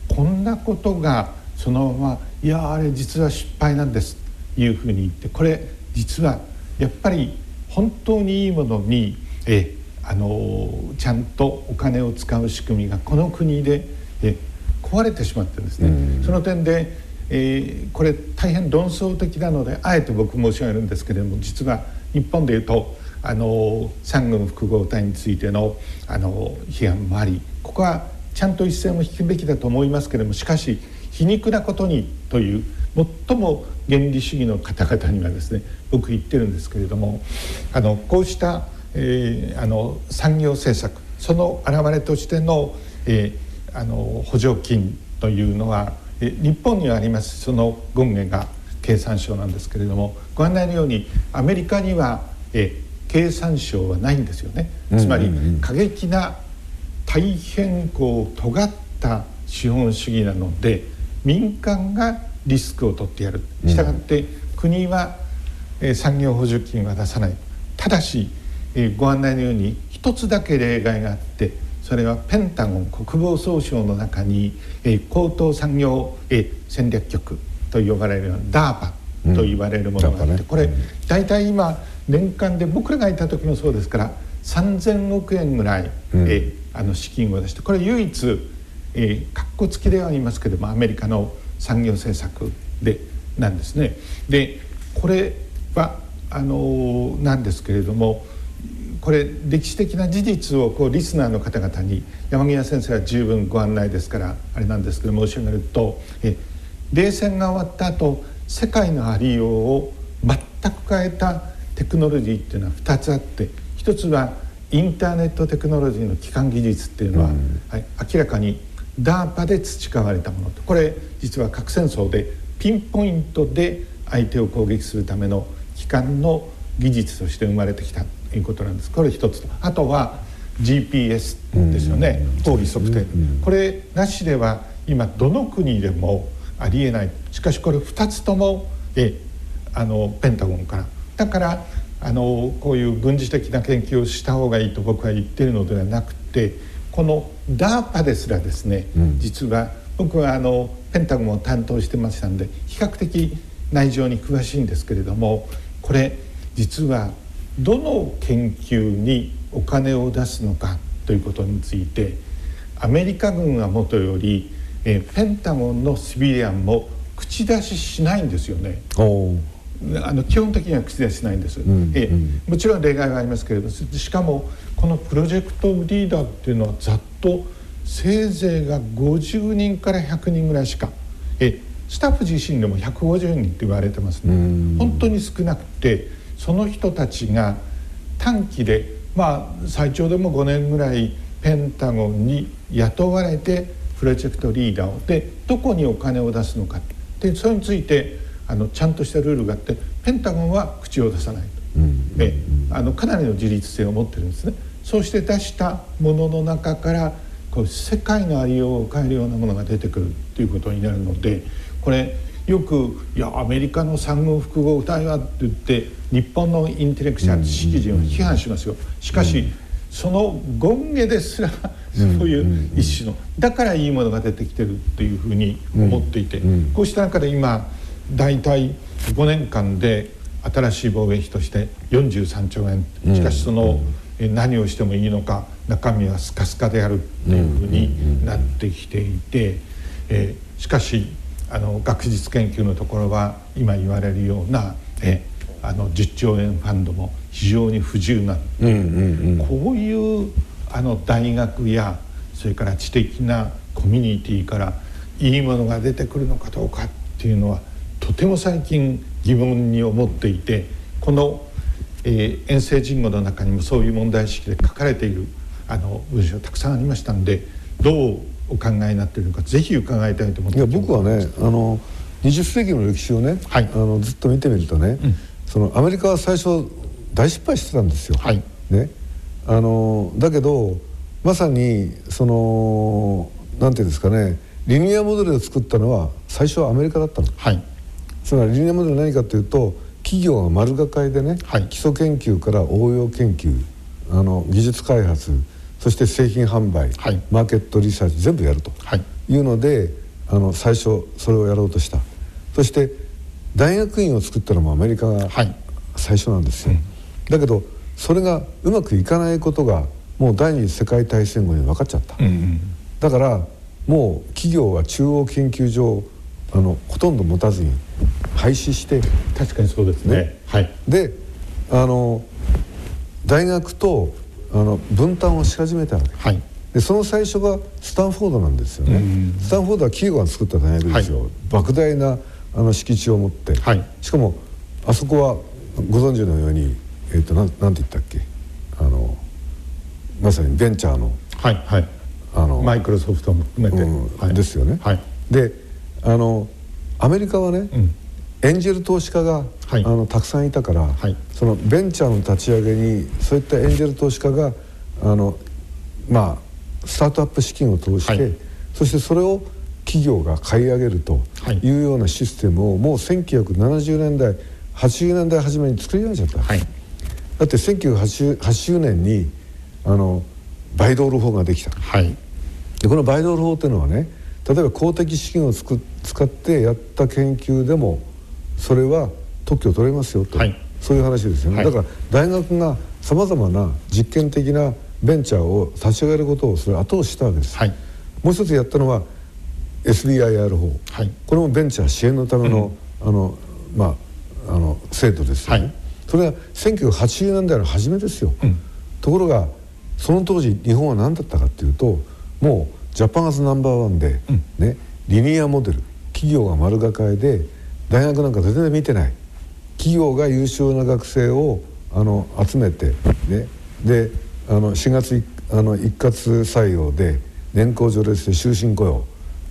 こんなことがそのまま「いやあれ実は失敗なんです」というふうに言ってこれ実はやっぱり本当にいいものにえあのちゃんとお金を使う仕組みがこの国でえ壊れてしまってるんですね。その点でえー、これ大変論争的なのであえて僕申し上げるんですけれども実は日本でいうとあの三軍複合体についてのあの批判もありここはちゃんと一線を引くべきだと思いますけれどもしかし皮肉なことにという最も原理主義の方々にはですね僕言ってるんですけれどもあのこうした、えー、あの産業政策その表れとしての,、えー、あの補助金というのは日本にはあります。その権限が経産省なんですけれどもご案内のようにアメリカにはえ経産省はないんですよね。つまり過激な大変こう尖った資本主義なので民間がリスクを取ってやる。したがって国は、え産業補助金は出さない。ただし、えご案内のように一つだけ例外があってそれはペンタゴン国防総省の中に、えー、高等産業、えー、戦略局と呼ばれる DARPA と言われるものがあって、うんね、これ大体今年間で僕らがいた時もそうですから3,000億円ぐらい、うん、えー、あの資金を出してこれ唯一えー、かっこつきではありますけどもアメリカの産業政策でなんですね。でこれはあのー、なんですけれどもこれ歴史的な事実をこうリスナーの方々に山際先生は十分ご案内ですからあれなんですけど申し上げるとえ冷戦が終わった後世界のありようを全く変えたテクノロジーっていうのは2つあって一つはインターネットテクノロジーの基幹技術っていうのは、うん、はい、明らかに DARPA で培われたものと。これ実は核戦争でピンポイントで相手を攻撃するための基幹の技術として生まれてきたということなんです。これ一つと。あとは GPS ですよね。方位測定。これなしでは今どの国でもありえない。しかしこれ2つともえあのペンタゴンから。だからあのこういう軍事的な研究をした方がいいと僕は言ってるのではなくてこの DARPA ですらですね、うん、実は僕はあのペンタゴンを担当してましたんで比較的内情に詳しいんですけれどもこれ実はどの研究にお金を出すのかということについてアメリカ軍はもとより、えペンタゴンのシビリアンも口出ししないんですよね。あの基本的には口出ししないんです、うん、えもちろん例外はありますけれどしかもこのプロジェクトリーダーっていうのはざっとせいぜいが50人から100人ぐらいしか。えスタッフ自身でも150人って言われてますね。本当に少なくてその人たちが短期でまあ最長でも5年ぐらいペンタゴンに雇われてプロジェクトリーダーを。でどこにお金を出すのか。でそれについてあのちゃんとしたルールがあってペンタゴンは口を出さないと、うん、であのかなりの自立性を持ってるんですね。そうして出したものの中からこう世界のありようを変えるようなものが出てくるということになるのでこれよく「いやアメリカの産軍複合体は」って言って日本のインテレクチャル知識人を批判しますよ。しかし、その権下ですらそういう一種のだからいいものが出てきてるっていうふうに思っていてこうした中で今大体5年間で新しい防衛費として43兆円。しかしその、何をしてもいいのか中身はスカスカであるっていうふうになってきていて、えしかしあの学術研究のところは今言われるような、えあの10兆円ファンドも非常に不自由な、うんうんうん、こういうあの大学やそれから知的なコミュニティからいいものが出てくるのかどうかっていうのはとても最近疑問に思っていてこの、えー、遠征人語の中にもそういう問題意識で書かれているあの文章たくさんありましたんでどうお考えになっているのかぜひ伺いたいと思っていや僕はねあの20世紀の歴史をね、はい、あのずっと見てみるとね、うん、そのアメリカは最初大失敗してたんですよ。はい、ね、あのだけどまさにそのなんていうんですかねリニアモデルを作ったのは最初はアメリカだったの。はい、つまりリニアモデル何かというと企業が丸がかりでね、はい、基礎研究から応用研究あの技術開発そして製品販売、はい、マーケットリサーチ全部やるとい。うので、あの最初それをやろうとした。そして大学院を作ったのもアメリカが最初なんですよ、だけどそれがうまくいかないことがもう第二次世界大戦後に分かっちゃった、うんうん、だからもう企業は中央研究所あのほとんど持たずに廃止して確かにそうですね、ね、はい、であの大学とあの分担をし始めたわけ、はい、でその最初がスタンフォードなんですよね。スタンフォードは企業が作った大学ですよ、はい、莫大なあの敷地を持って、はい、しかもあそこはご存知のように、えーと、なんなんて言ったっけ？あのまさにベンチャーの,、はいはい、あのマイクロソフトも含めて、うんはい、ですよね。はい、であのアメリカはね、うん、エンジェル投資家が、はい、あのたくさんいたから、はい、そのベンチャーの立ち上げにそういったエンジェル投資家があのまあスタートアップ資金を通して、はい、そしてそれを企業が買い上げるとい。うようなシステムをもう1970年代80年代初めに作り上げちゃった、はい、だって1980年にあのバイドール法ができた、はい、でこのバイドール法っていうのはね例えば公的資金をつく使ってやった研究でもそれは特許を取れますよと、はい、そういう話ですよね、はい、だから大学がさまざまな実験的なベンチャーを立ち上げることをそれ後押ししたわけです、はい、もう一つやったのは SBIR 法、はい、これもベンチャー支援のためのうん、あのまああの制度ですよね、それは1980年代の初めですよ、うん、ところがその当時日本は何だったかっていうともうジャパンアズナンバーワンで、うん、ねリニアモデル企業が丸抱えで大学なんか全然見てない。企業が優秀な学生をあの集めて、ね、であの4月あの一括採用で年功序列で終身雇用。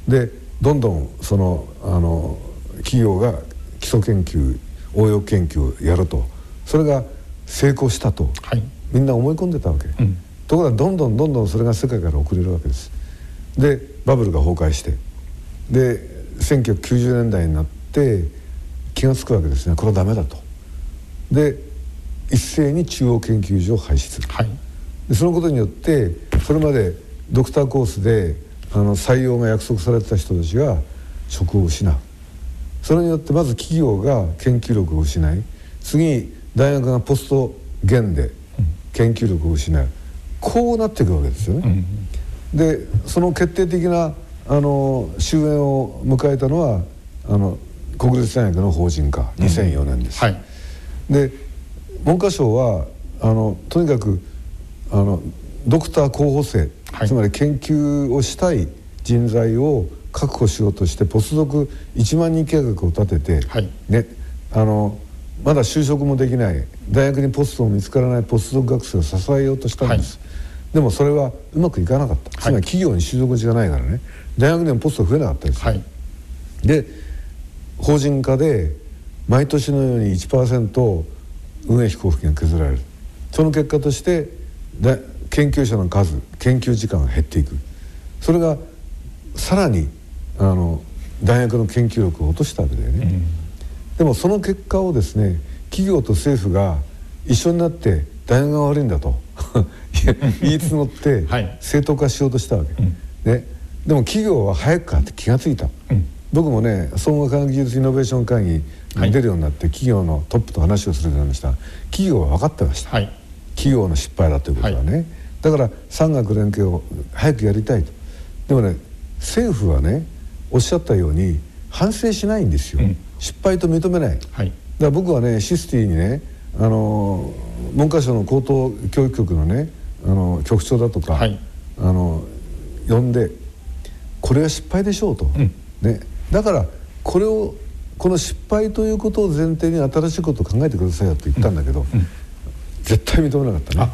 でどんどんそのあの企業が基礎研究応用研究をやると。それが成功したと、はい、みんな思い込んでたわけ、うん、ところがどんどんどんどんそれが世界から遅れるわけです。でバブルが崩壊して。で1990年代になってって気が付くわけですね。これはダメだと。で一斉に中央研究所を廃止する、はい、でそのことによってそれまでドクターコースであの採用が約束されてた人たちが職を失う。それによってまず企業が研究力を失い次に大学がポスト減で研究力を失う。こうなっていくわけですよね。うん、でその決定的なあの終焉を迎えたのはあの国立大学の法人化2004年です、うんはい、で文科省はあのとにかくあのドクター候補生、はい、つまり研究をしたい人材を確保しようとしてポスドク1万人計画を立てて、はい、ね、あのまだ就職もできない大学にポストも見つからないポスドク学生を支えようとしたんです、はい、でもそれはうまくいかなかった、つまり企業に就職地がないからね。大学でもポスト増えなかったです、で法人化で毎年のように1%運営費交付金が削られる。その結果として研究者の数研究時間が減っていく。それがさらにあの大学の研究力を落としたわけだよね、うん、でもその結果をですね企業と政府が一緒になって大学が悪いんだと。言い募って正当化しようとしたわけ、ね、でも企業は早くかって気が付いた、うん僕もね総合科学技術イノベーション会議に出るようになって、はい、企業のトップと話をするようになりました。企業は分かってました、はい、企企業の失敗だということはね、はい、だから産学連携を早くやりたいと。でもね政府はねおっしゃったように反省しないんですよ、うん、失敗と認めない、はい、だから僕はねシスティにねあの文科省の高等教育局のねあの局長だとか、はい、あの呼んでこれは失敗でしょうと、うん、ね、だからこれをこの失敗ということを前提に新しいことを考えてくださいよと言ったんだけど、うん、絶対認めなかったね。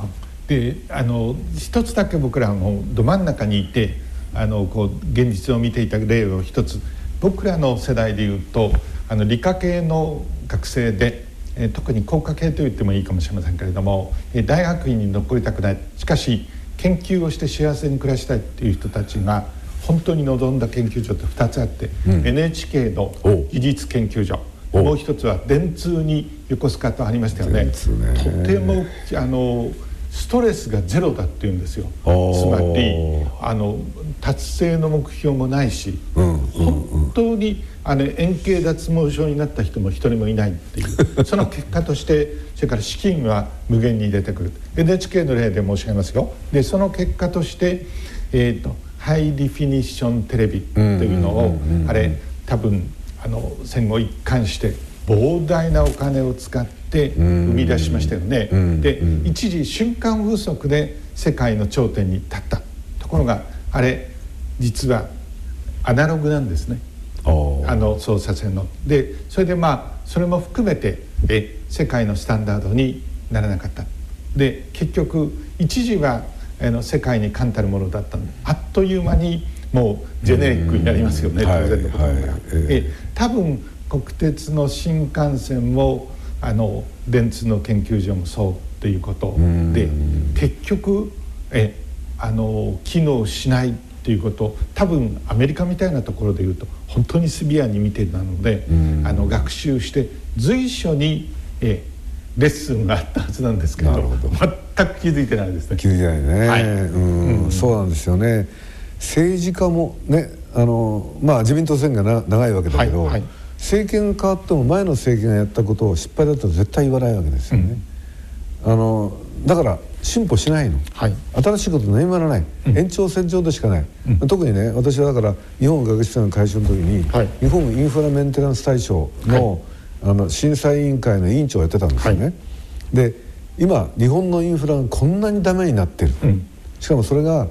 であの一つだけ僕らもど真ん中にいてあのこう現実を見ていた例を一つ僕らの世代でいうとあの理科系の学生で、え特に工科系と言ってもいいかもしれませんけれども、え大学院に残りたくないしかし研究をして幸せに暮らしたいっていう人たちが本当に望んだ研究所って2つあって、うん、NHK の技術研究所。もう一つは電通に横須賀とありましたよね。ね。とてもあのストレスがゼロだっていうんですよ。つまりあの達成の目標もないし、うんうんうん、本当にあの円形脱毛症になった人も一人もいないっていう。その結果としてそれから資金は無限に出てくる。NHK の例で申し上げますよ。でその結果として、えーと、ハイディフィニッションテレビというのを、あれ多分あの戦後一貫して膨大なお金を使って生み出しましたよね。で一時瞬間風速で世界の頂点に立ったところがあれ実はアナログなんですね。あの操作線の。でそれでまあそれも含めてえ世界のスタンダードにならなかった。で結局一時はあの世界に冠たるものだったあっという間にもうジェネリックになりますよね、当然のことだから。え多分国鉄の新幹線もあの電通の研究所もそうっていうこと。で結局えあの機能しないっていうこと。多分アメリカみたいなところでいうと本当にシビアに見てたのであの学習して随所にえレッスンがあったはずなんですけど。全く気づいてないですね。気づいてないね、はい、うん。うん、そうなんですよね政治家もねあのまあ自民党選がな長いわけだけど、はいはい。政権が変わっても前の政権がやったことを失敗だと絶対言わないわけですよね、うん、あのだから進歩しないの、はい、新しいこと何もやらない、うん、延長線上でしかない、うん、特にね私はだから日本学士会の会長の時に、はい、日本インフラメンテナンス大賞のはい、あの審査委員会の委員長をやってたんですよね、で今日本のインフラがこんなにダメになってる、しかもそれが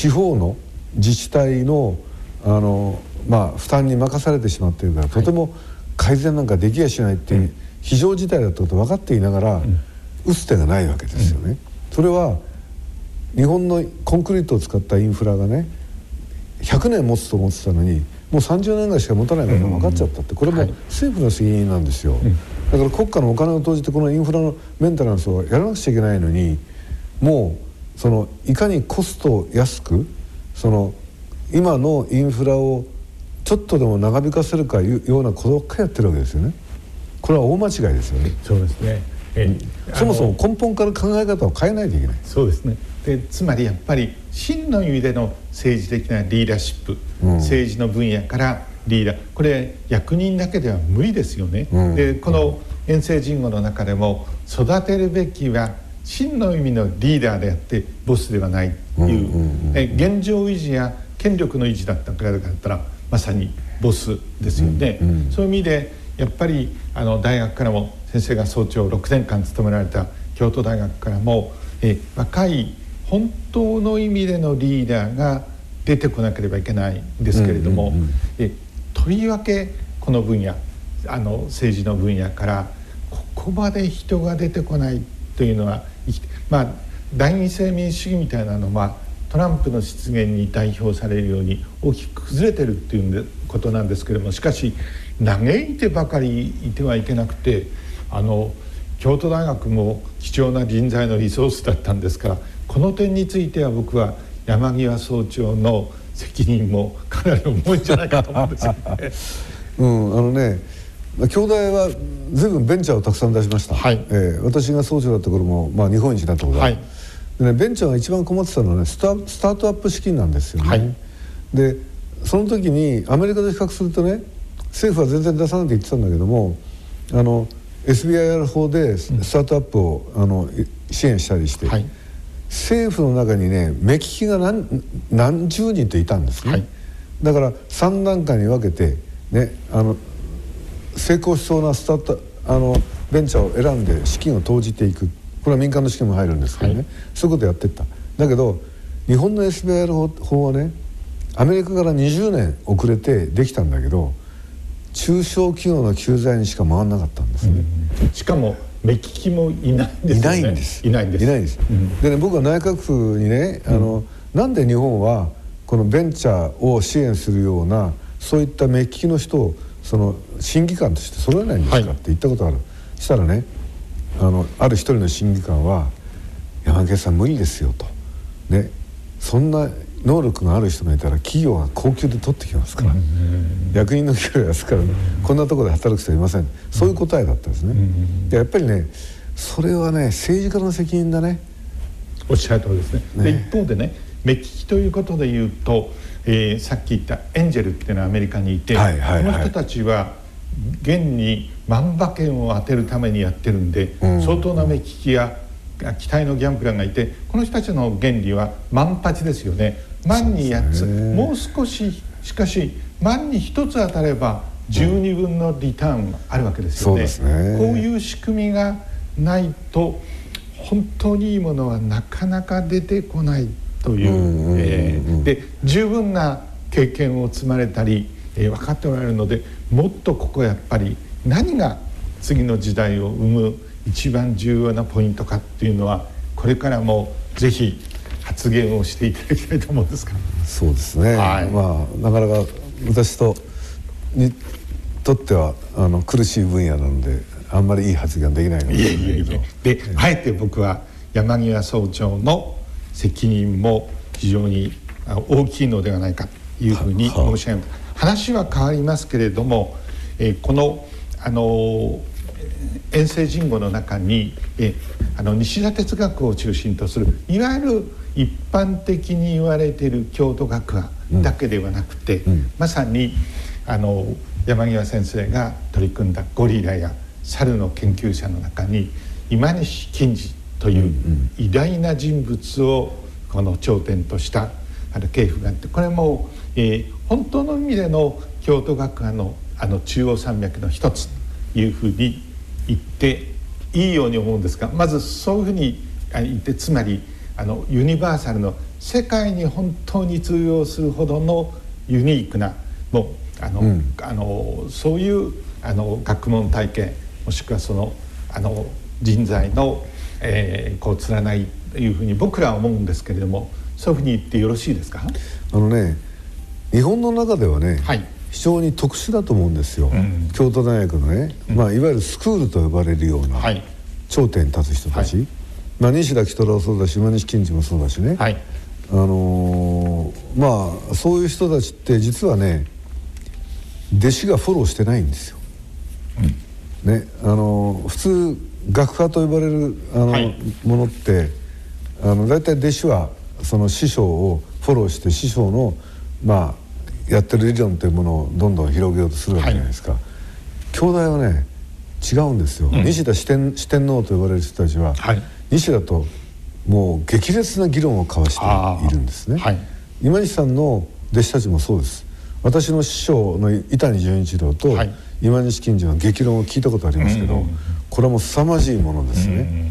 地方の自治体のあのまあ、負担に任されてしまっているからとても改善なんかできやしないっていう非常事態だってこと分かっていながら、打つ手がないわけですよね。それは日本のコンクリートを使ったインフラがね100年持つと思ってたのにもう30年ぐらいしか持たないことが分かっちゃったってこれも政府の責任なんですよ、だから国家のお金を投じてこのインフラのメンテナンスをやらなくちゃいけないのにもうそのいかにコストを安くその今のインフラをちょっとでも長引かせるかいうようなことばっかりやってるわけですよね。これは大間違いですよね。そうですね。えそもそも根本から考え方を変えないといけない。そうですね。でつまりやっぱり真の意味での政治的なリーダーシップ、うん、政治の分野からリーダーこれ役人だけでは無理ですよね、うん、でこの遠征人語の中でも育てるべきは真の意味のリーダーであってボスではないという,、え現状維持や権力の維持だったからだったらまさにボスですよね、うんうん、そういう意味でやっぱりあの大学からも先生が総長6年間務められた京都大学からもえ若い本当の意味でのリーダーが出てこなければいけないんですけれども、えとりわけこの分野あの政治の分野からここまで人が出てこないというのはまあ第二性民主主義みたいなのはトランプの出現に代表されるように大きく崩れてるっていうことなんですけれどもしかし嘆いてばかりいてはいけなくてあの京都大学も貴重な人材のリソースだったんですからこの点については僕は山際総長の責任もかなり重いんじゃないかと思うんですよね。うん、あのね京大は随分ベンチャーをたくさん出しました、はい、えー、私が総長だった頃も、まあ、日本一になったことは、はい。でねベンチャーが一番困ってたのはねスタスタートアップ資金なんですよね、はい、でその時にアメリカと比較するとね政府は全然出さないって言ってたんだけどもあの SBIR 法でスタートアップを、あの支援したりして、はい、政府の中にね目利きが何何十人といたんですね、はい、だから3段階に分けて、ね、あの成功しそうなスタートあのベンチャーを選んで資金を投じていく。これは民間の資金も入るんですけどね、はい、そういうことやってった。だけど日本の SBIR 法はねアメリカから20年遅れてできたんだけど中小企業の救済にしか回らなかったんですね、うん、しかも目利きもいないんです、ね、いないんです。いないんです。いないんです、うん、でね僕は内閣府にねあの、うん、なんで日本はこのベンチャーを支援するようなそういった目利きの人をその審議官として揃えないんですか、はい、って言ったことある。したらねあのある一人の審議官は「山毛さん無理ですよ」と。ね。そんな能力がある人がいたら企業が高級で取ってきますから、役人の給料安から、ね、こんなところで働く人はいません。そういう答えだったんですね、でやっぱりねそれはね政治家の責任だね。おっしゃる通りですね。ね。で一方でね目利きということで言うと、えー、さっき言ったエンジェルっていうのはアメリカにいて、この人たちは現に万馬券を当てるためにやってるんで、うん、相当な目利きや期待のギャンブラーがいてこの人たちの原理は万八ですよね。万に8つ、もう少ししかし万に1つ当たれば十二分のリターンがあるわけですよね。ね、こういう仕組みがないと本当にいいものはなかなか出てこないというで十分な経験を積まれたり、えー、分かっておられるのでもっとここやっぱり何が次の時代を生む一番重要なポイントかっていうのはこれからもぜひ発言をしていただきたいと思うんですか？そうですね、はい、まあなかなか私とにとってはあの苦しい分野なのであんまりいい発言できないんですけど。であえて僕は山際総長の責任も非常に大きいのではないかというふうに申し上げます。話は変わりますけれども、えー、このあの遠征人語の中にえあの西田哲学を中心とするいわゆる一般的に言われている郷土学派だけではなくて、うん、まさにあの山際先生が取り組んだゴリラや猿の研究者の中に今西金次という偉大な人物をこの頂点としたあの系譜があってこれも、えー、本当の意味での京都学派のあの中央山脈の一つというふうに言っていいように思うんですがまずそういうふうに言ってつまりあのユニバーサルの世界に本当に通用するほどのユニークなもうあの、うん、あのそういうあの学問体系もしくはそのあの人材の、えー、こう連ないというふうに僕らは思うんですけれどもそういうふうに言ってよろしいですか？あのね日本の中ではね、はい、非常に特殊だと思うんですよ、うん、京都大学のね、うん、まあ、いわゆるスクールと呼ばれるような頂点に立つ人たち、はい、まあ、西田喜太郎そうだし今西金次もそうだしね、はい、あのー、まあそういう人たちって実はね弟子がフォローしてないんですよ。うん、ねあのー、普通学科と呼ばれるあの、はい、ものってあの大体弟子はその師匠をフォローして師匠のまあやってる理論というものをどんどん広げようとするわけじゃないですか、はい、兄弟はね違うんですよ、うん、西田四天四天王と呼ばれる人たちは、はい、西田ともう激烈な議論を交わしているんですね、はい、今西さんの弟子たちもそうです。私の師匠の伊谷純一郎と今西金次の激論を聞いたことありますけど、これはもう凄まじいものですね、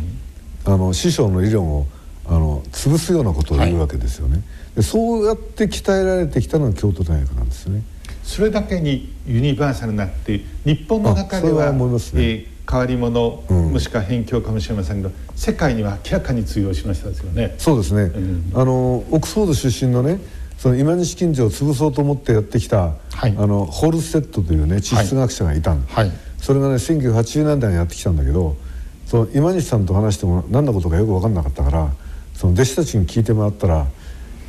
あの師匠の理論をあの潰すようなことを言うわけですよね、でそうやって鍛えられてきたのが京都大学なんですね。それだけにユニバーサルなって日本の中では、ね、えー、変わり者、うん、もしくは辺境かもしれませんが世界には明らかに通用しましたですよね。そうですね、うん、あのオックスフォード出身のねその今西金次を潰そうと思ってやってきた、はい、あのホールステッドというね地質学者がいたん、はい、それがね1980年代にやってきたんだけどその今西さんと話しても何のことかよく分かんなかったからその弟子たちに聞いてもらったら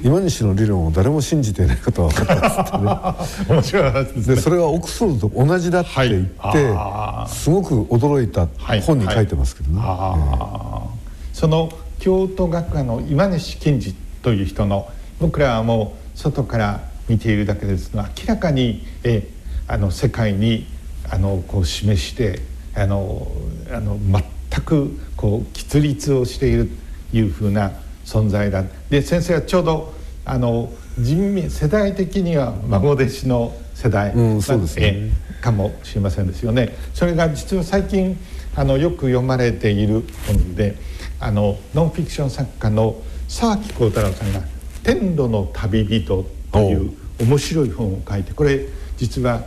今西の理論を誰も信じていないことは分かったっつってね。面白い話です、ね、でそれはオックスフォードと同じだって言って、はい、すごく驚いた本に書いてますけどね、はい。その京都学科の今西健治という人の僕らはもう外から見ているだけですが明らかにえあの世界にあのこう示してあのあの全くこう喫立をしているというふうな存在だ。で先生はちょうどあの人民世代的には孫弟子の世代、うんそうですね、かもしれませんですよね。それが実は最近あのよく読まれている本であのノンフィクション作家の沢木幸太郎さんが「天路の旅人」という。面白い本を書いてこれ実は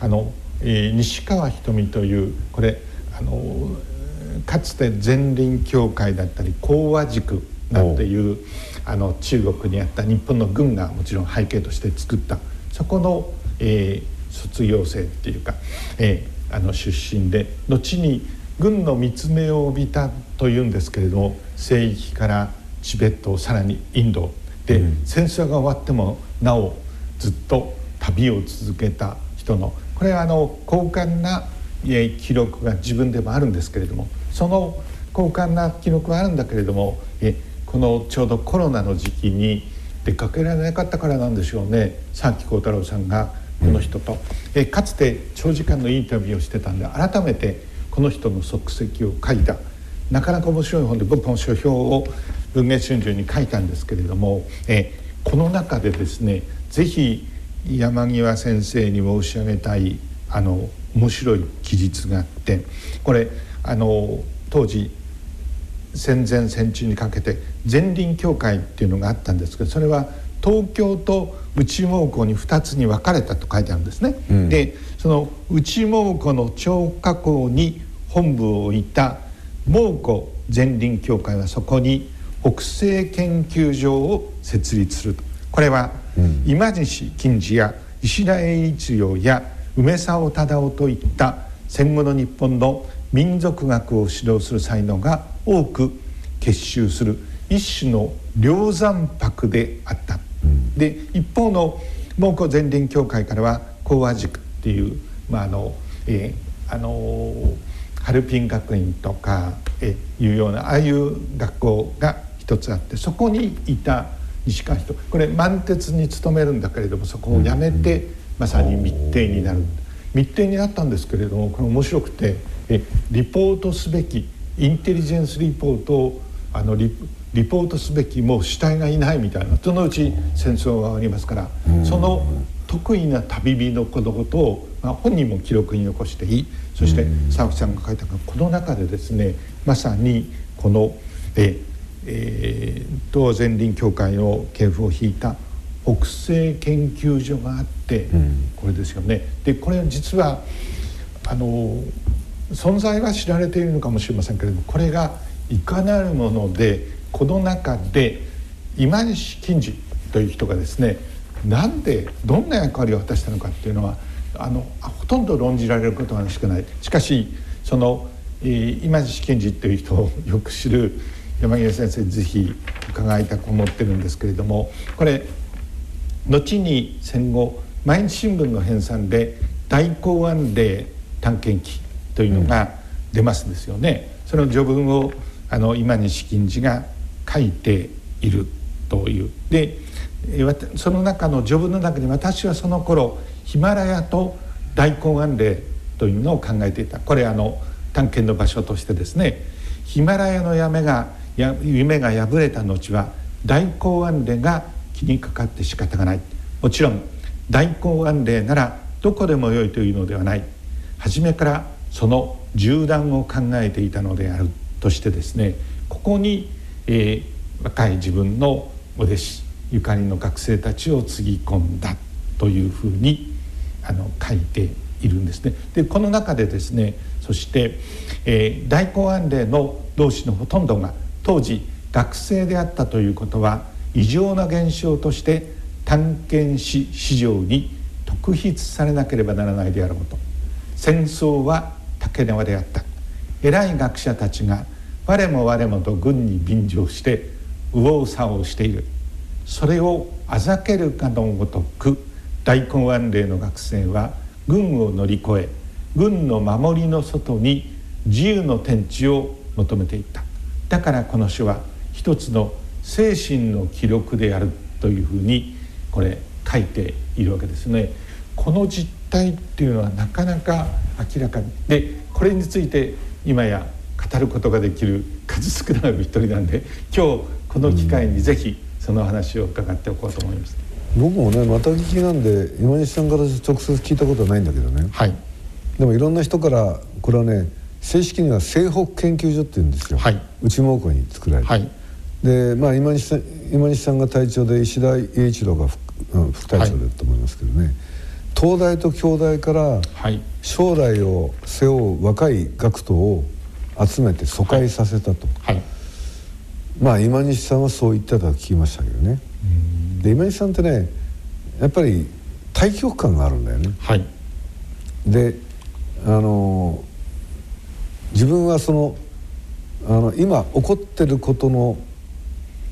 あの、えー、西川瞳というこれあのかつて前輪協会だったり講和塾なんていうあの中国にあった日本の軍がもちろん背景として作ったそこの、えー、卒業生っていうか、えー、あの出身で後に軍の見つめを帯びたというんですけれども西域からチベットさらにインドで、うん、戦争が終わってもなおずっと旅を続けた人のこれはあの高官な記録が自分でもあるんですけれどもその高官な記録はあるんだけれどもえこのちょうどコロナの時期に出かけられなかったからなんでしょうね。佐木幸太郎さんがこの人と、えかつて長時間のインタビューをしてたんで改めてこの人の足跡を書いた。なかなか面白い本で僕も書評を文藝春秋に書いたんですけれどもえこの中でですね是非山際先生に申し上げたいあの面白い記述があってこれあの当時戦前戦中にかけて前輪協会っていうのがあったんですけどそれは東京と内蒙古に2つに分かれたと書いてあるんですね。うん、でその内蒙古の張家口に本部を置いた蒙古前輪協会はそこに北西研究所を設立するとこれは、うん、今西金次や石田栄一郎や梅沢忠夫といった戦後の日本の民族学を指導する才能が多く結集する一種の梁山泊であった、うん、で一方の蒙古前輪協会からは講和塾っていう、まああのえー、あのー、ハルピン学院とか、えー、いうようなああいう学校が一つあってそこにいた西川人。これ満鉄に勤めるんだけれどもそこを辞めて、うん、まさに密偵になる。密偵になったんですけれどもこれ面白くてえリポートすべきインテリジェンスリポートをあのリリポートすべきもう主体がいないみたいなそのうち戦争がありますからその得意な旅人のことを、まあ、本人も記録に残していい。そして佐々木さんが書いたこの中でですねまさにこのええー、東前林協会の系譜を引いた北西研究所があって、これですよね。でこれ実はあの存在は知られているのかもしれませんけれどもこれがいかなるものでこの中で今西金次という人がですねなんでどんな役割を果たしたのかっていうのはあのほとんど論じられることはしかないしかしその、えー、今西金次という人をよく知る山際先生ぜひ伺いたく思ってるんですけれどもこれ後に戦後毎日新聞の編纂で大公安令探検記というのが出ますですよね。その序文をあの今西金次が書いているというでその中の序文の中に私はその頃ヒマラヤと大根安霊というのを考えていたこれあの探検の場所としてですねヒマラヤの夢が夢が破れた後は大根安霊が気にかかって仕方がないもちろん大根安霊ならどこでもよいというのではない初めからその縦断を考えていたのであるとしてですねここに、えー、若い自分のお弟子ゆかりの学生たちをつぎ込んだというふうにあの書いているんですね。でこの中でですねそして、えー、大公安令の同志のほとんどが当時学生であったということは異常な現象として探検士市場に特筆されなければならないであろうと。戦争は竹縄であった。偉い学者たちが我も我もと軍に便乗して右往左往している。それをあざけるかのごとく大根安令の学生は軍を乗り越え軍の守りの外に自由の天地を求めていった。だからこの書は一つの精神の記録であるというふうにこれ書いているわけですね。この実態っていうのはなかなか明らかにでこれについて今や語ることができる数少なく一人なんで今日この機会にぜひその話を伺っておこうと思います。僕もねまた聞きなんで今西さんから直接聞いたことはないんだけどね、はい、でもいろんな人からこれはね正式には西北研究所っていうんですよ、はい、内蒙古に作られて、はい、でまあ今西さん今西さんが隊長で石田栄一郎が副,、うん、副隊長だと思いますけどね、東大と京大から将来を背負う若い学徒を集めて疎開させたと、まあ今西さんはそう言ってたと聞きましたけどね。で今西さんってねやっぱり大局観があるんだよね、はい、であの自分はそのあの今起こってることの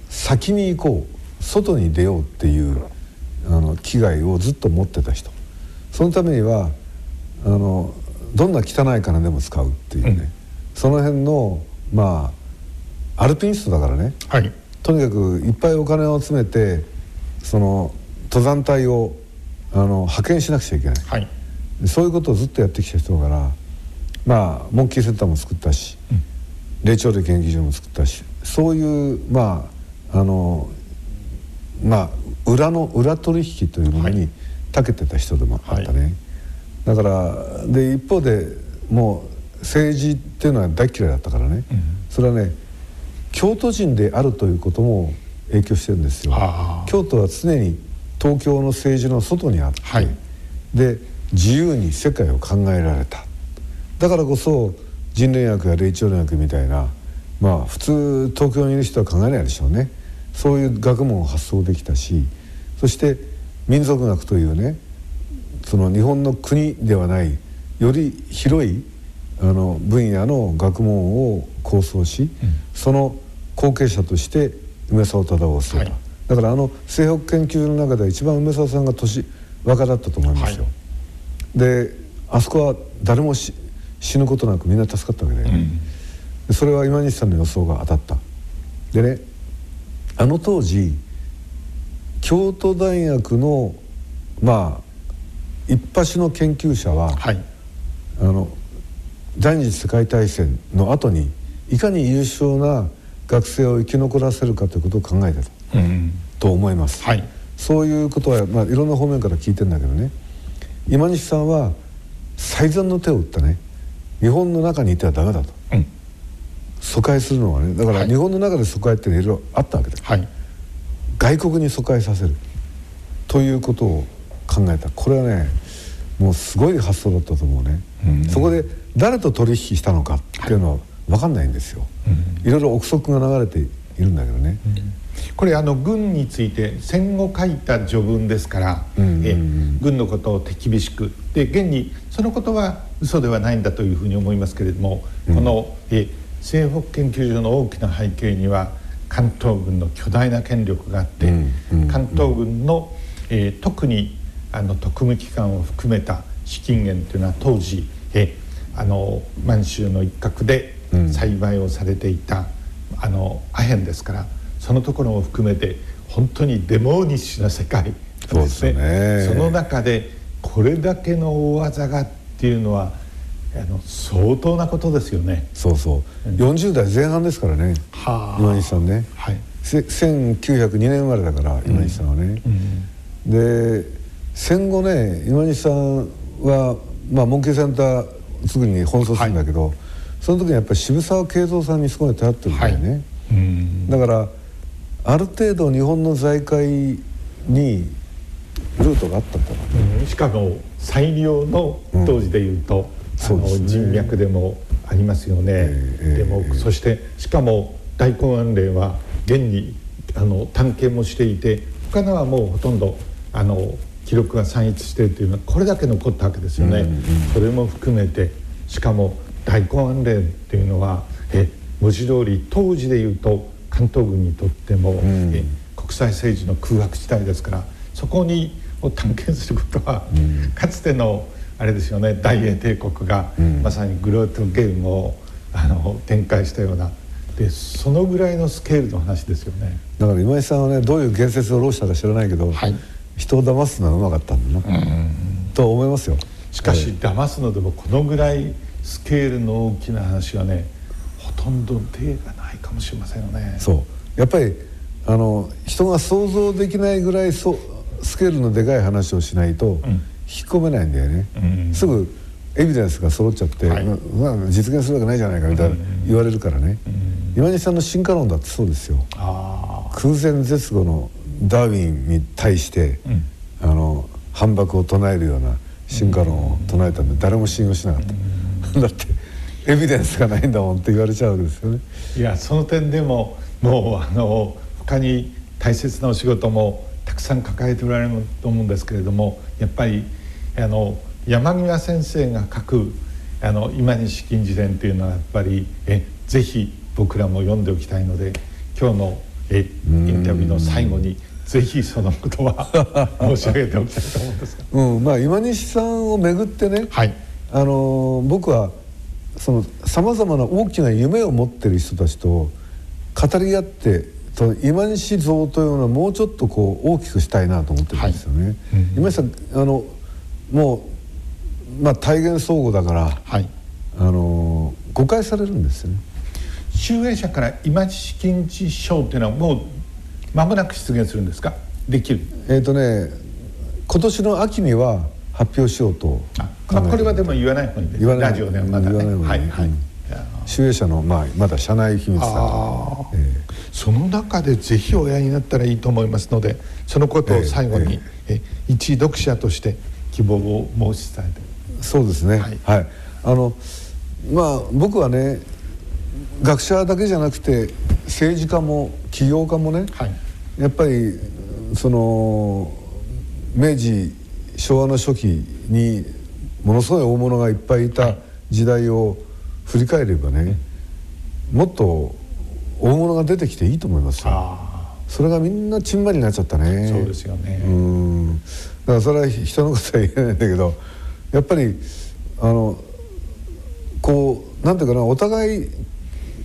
先に行こう外に出ようっていうあの危害をずっと持ってた人。そのためにはあのどんな汚い金でも使うっていうね、うん、その辺のまあアルピニストだからね、はい、とにかくいっぱいお金を集めてその登山隊をあの派遣しなくちゃいけない、はい、そういうことをずっとやってきた人だからまあモンキーセンターも作ったし、うん、霊長類研究所も作ったしそういうまああのまあ裏の裏取引というものに長けてた人でもあったね、はい、だからで一方でもう政治っていうのは大嫌いだったからね、うん、それはね京都人であるということも影響してるんですよ。京都は常に東京の政治の外にあって、はい、で自由に世界を考えられただからこそ人類学や霊長類学みたいなまあ普通東京にいる人は考えないでしょうね。そういう学問を発想できたしそして民族学というねその日本の国ではないより広いあの分野の学問を構想し、うん、その後継者として梅沢忠夫を据えた、はい、だからあの西北研究所の中では一番梅沢さんが年若だったと思いますよ、はい、であそこは誰も死ぬことなくみんな助かったわけで、うん、それは今西さんの予想が当たった。でねあの当時京都大学のまあ一発の研究者は、はい、あの第二次世界大戦の後にいかに優秀な学生を生き残らせるかということを考えてた、うん、と思います、はい、そういうことは、まあ、いろんな方面から聞いてんだけどね。今西さんは最善の手を打ったね日本の中にいてはダメだと、うん、疎開するのはねだから日本の中で疎開っていろいろあったわけだ、はい、外国に疎開させる。ということを考えた。これはねもうすごい発想だったと思うね、うん、そこで誰と取引したのかっていうのは分かんないんですよ、いろいろ憶測が流れているんだけどね、これあの軍について戦後書いた序文ですから、え軍のことを手厳しくで現にそのことは嘘ではないんだというふうに思いますけれども、このえ西北研究所の大きな背景には関東軍の巨大な権力があって、関東軍の、えー、特にあの特務機関を含めた資金源というのは当時、えあの満州の一角で栽培をされていた、うん、あのアヘンですからそのところも含めて本当にデモーニッシュな世界。ですね。その中でこれだけの大技がっていうのはあの相当なことですよね。そうそう、うん、40代前半ですからね、はあ、今西さんね、はい、1902年生まれだから今西さんはね、うん、で戦後ね今西さんは、まあ、モンキーセンターすぐに奔走するんだけど、はい、その時にやっぱり渋沢慶三さんにすごい頼ってるんだよね、はい、だからある程度日本の財界にルートがあったんだろうね、しかも最良の当時でいうと、うん、ね、人脈でもありますよね、えー、でも、えー、そしてしかも大根安霊は現にあの探検もしていて他のはもうほとんどあの記録が散逸しているというのはこれだけ残ったわけですよね、うんうん、それも含めてしかも大根安霊っていうのはえ文字通り当時でいうと関東軍にとっても、国際政治の空白地帯ですからそこにを探検することは、うん、かつてのあれですよね大英帝国が、うん、まさにグロートゲームをあの展開したようなでそのぐらいのスケールの話ですよね。だから今井さんはねどういう言説を浪したか知らないけど、はい、人を騙すのはうまかったんだな、と思いますよ。しかし、騙すのでもこのぐらいスケールの大きな話はねほとんど例がない。かもしれませんよね。そう。やっぱりあの人が想像できないぐらいそスケールのでかい話をしないと、引き込めないんだよね、うん、すぐエビデンスが揃っちゃって、はい、まあ、実現するわけないじゃないかみたいな言われるからね、今西さんの進化論だってそうですよ。空前絶後のダーウィンに対して、あの反駁を唱えるような進化論を唱えたんで誰も信用しなかった、だってエビデンスがないんだもんって言われちゃうわけですよねいやその点でももうあの他に大切なお仕事もたくさん抱えておられると思うんですけれどもやっぱりあの山際先生が書くあの今西金自伝というのはやっぱりえぜひ僕らも読んでおきたいので今日のえインタビューの最後にぜひそのことは 申し上げておきたいと思うんですが、うんまあ、今西さんをめぐってね、はい、あの僕はそのさまざまな大きな夢を持ってる人たちと語り合ってと今西像というのはもうちょっとこう大きくしたいなと思ってるんですよね。はい。うん、今西さんあのもう、まあ、体現相互だから、はい、あの誤解されるんですよね。集英社から今西金地賞っていうのはもう間もなく出現するんですか？できる。えっ、ー、とね今年の秋には発表しようとまあ、これはでも言わない方がいいですラジオではまだ、ね、言わない方がいい、はい。はい、集英社の、まあ、まだ社内秘密だと、えー、その中でぜひ親になったらいいと思いますのでそのことを最後に、えー、えー、一読者として希望を申し伝えて。そうですね。はい、はい、あのまあ僕はね学者だけじゃなくて政治家も起業家もね、はい、やっぱりその明治昭和の初期にものすごい大物がいっぱいいた時代を振り返ればねもっと大物が出てきていいと思いますよ。それがみんなちんまりになっちゃったね。そうですよね。うんだからそれは人のことは言えないんだけどやっぱりあのこうなんていうかなお互い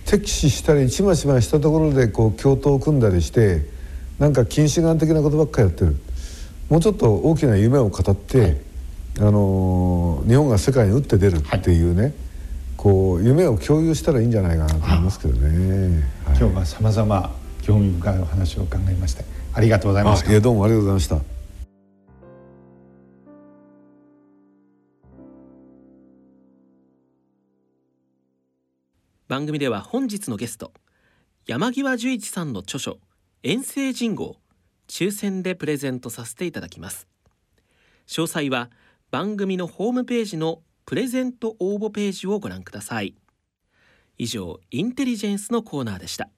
敵視したりちまちましたところでこう共闘を組んだりしてなんか近視眼的なことばっかりやってるもうちょっと大きな夢を語って、はい、あの日本が世界に打って出るっていうね、はい、こう夢を共有したらいいんじゃないかなと思いますけどね、はい、今日はさまざま興味深いお話を伺いましてありがとうございました。いやどうもありがとうございました。番組では本日のゲスト山際十一さんの著書遠征人号抽選でプレゼントさせていただきます。詳細は番組のホームページのプレゼント応募ページをご覧ください。以上インテリジェンスのコーナーでした。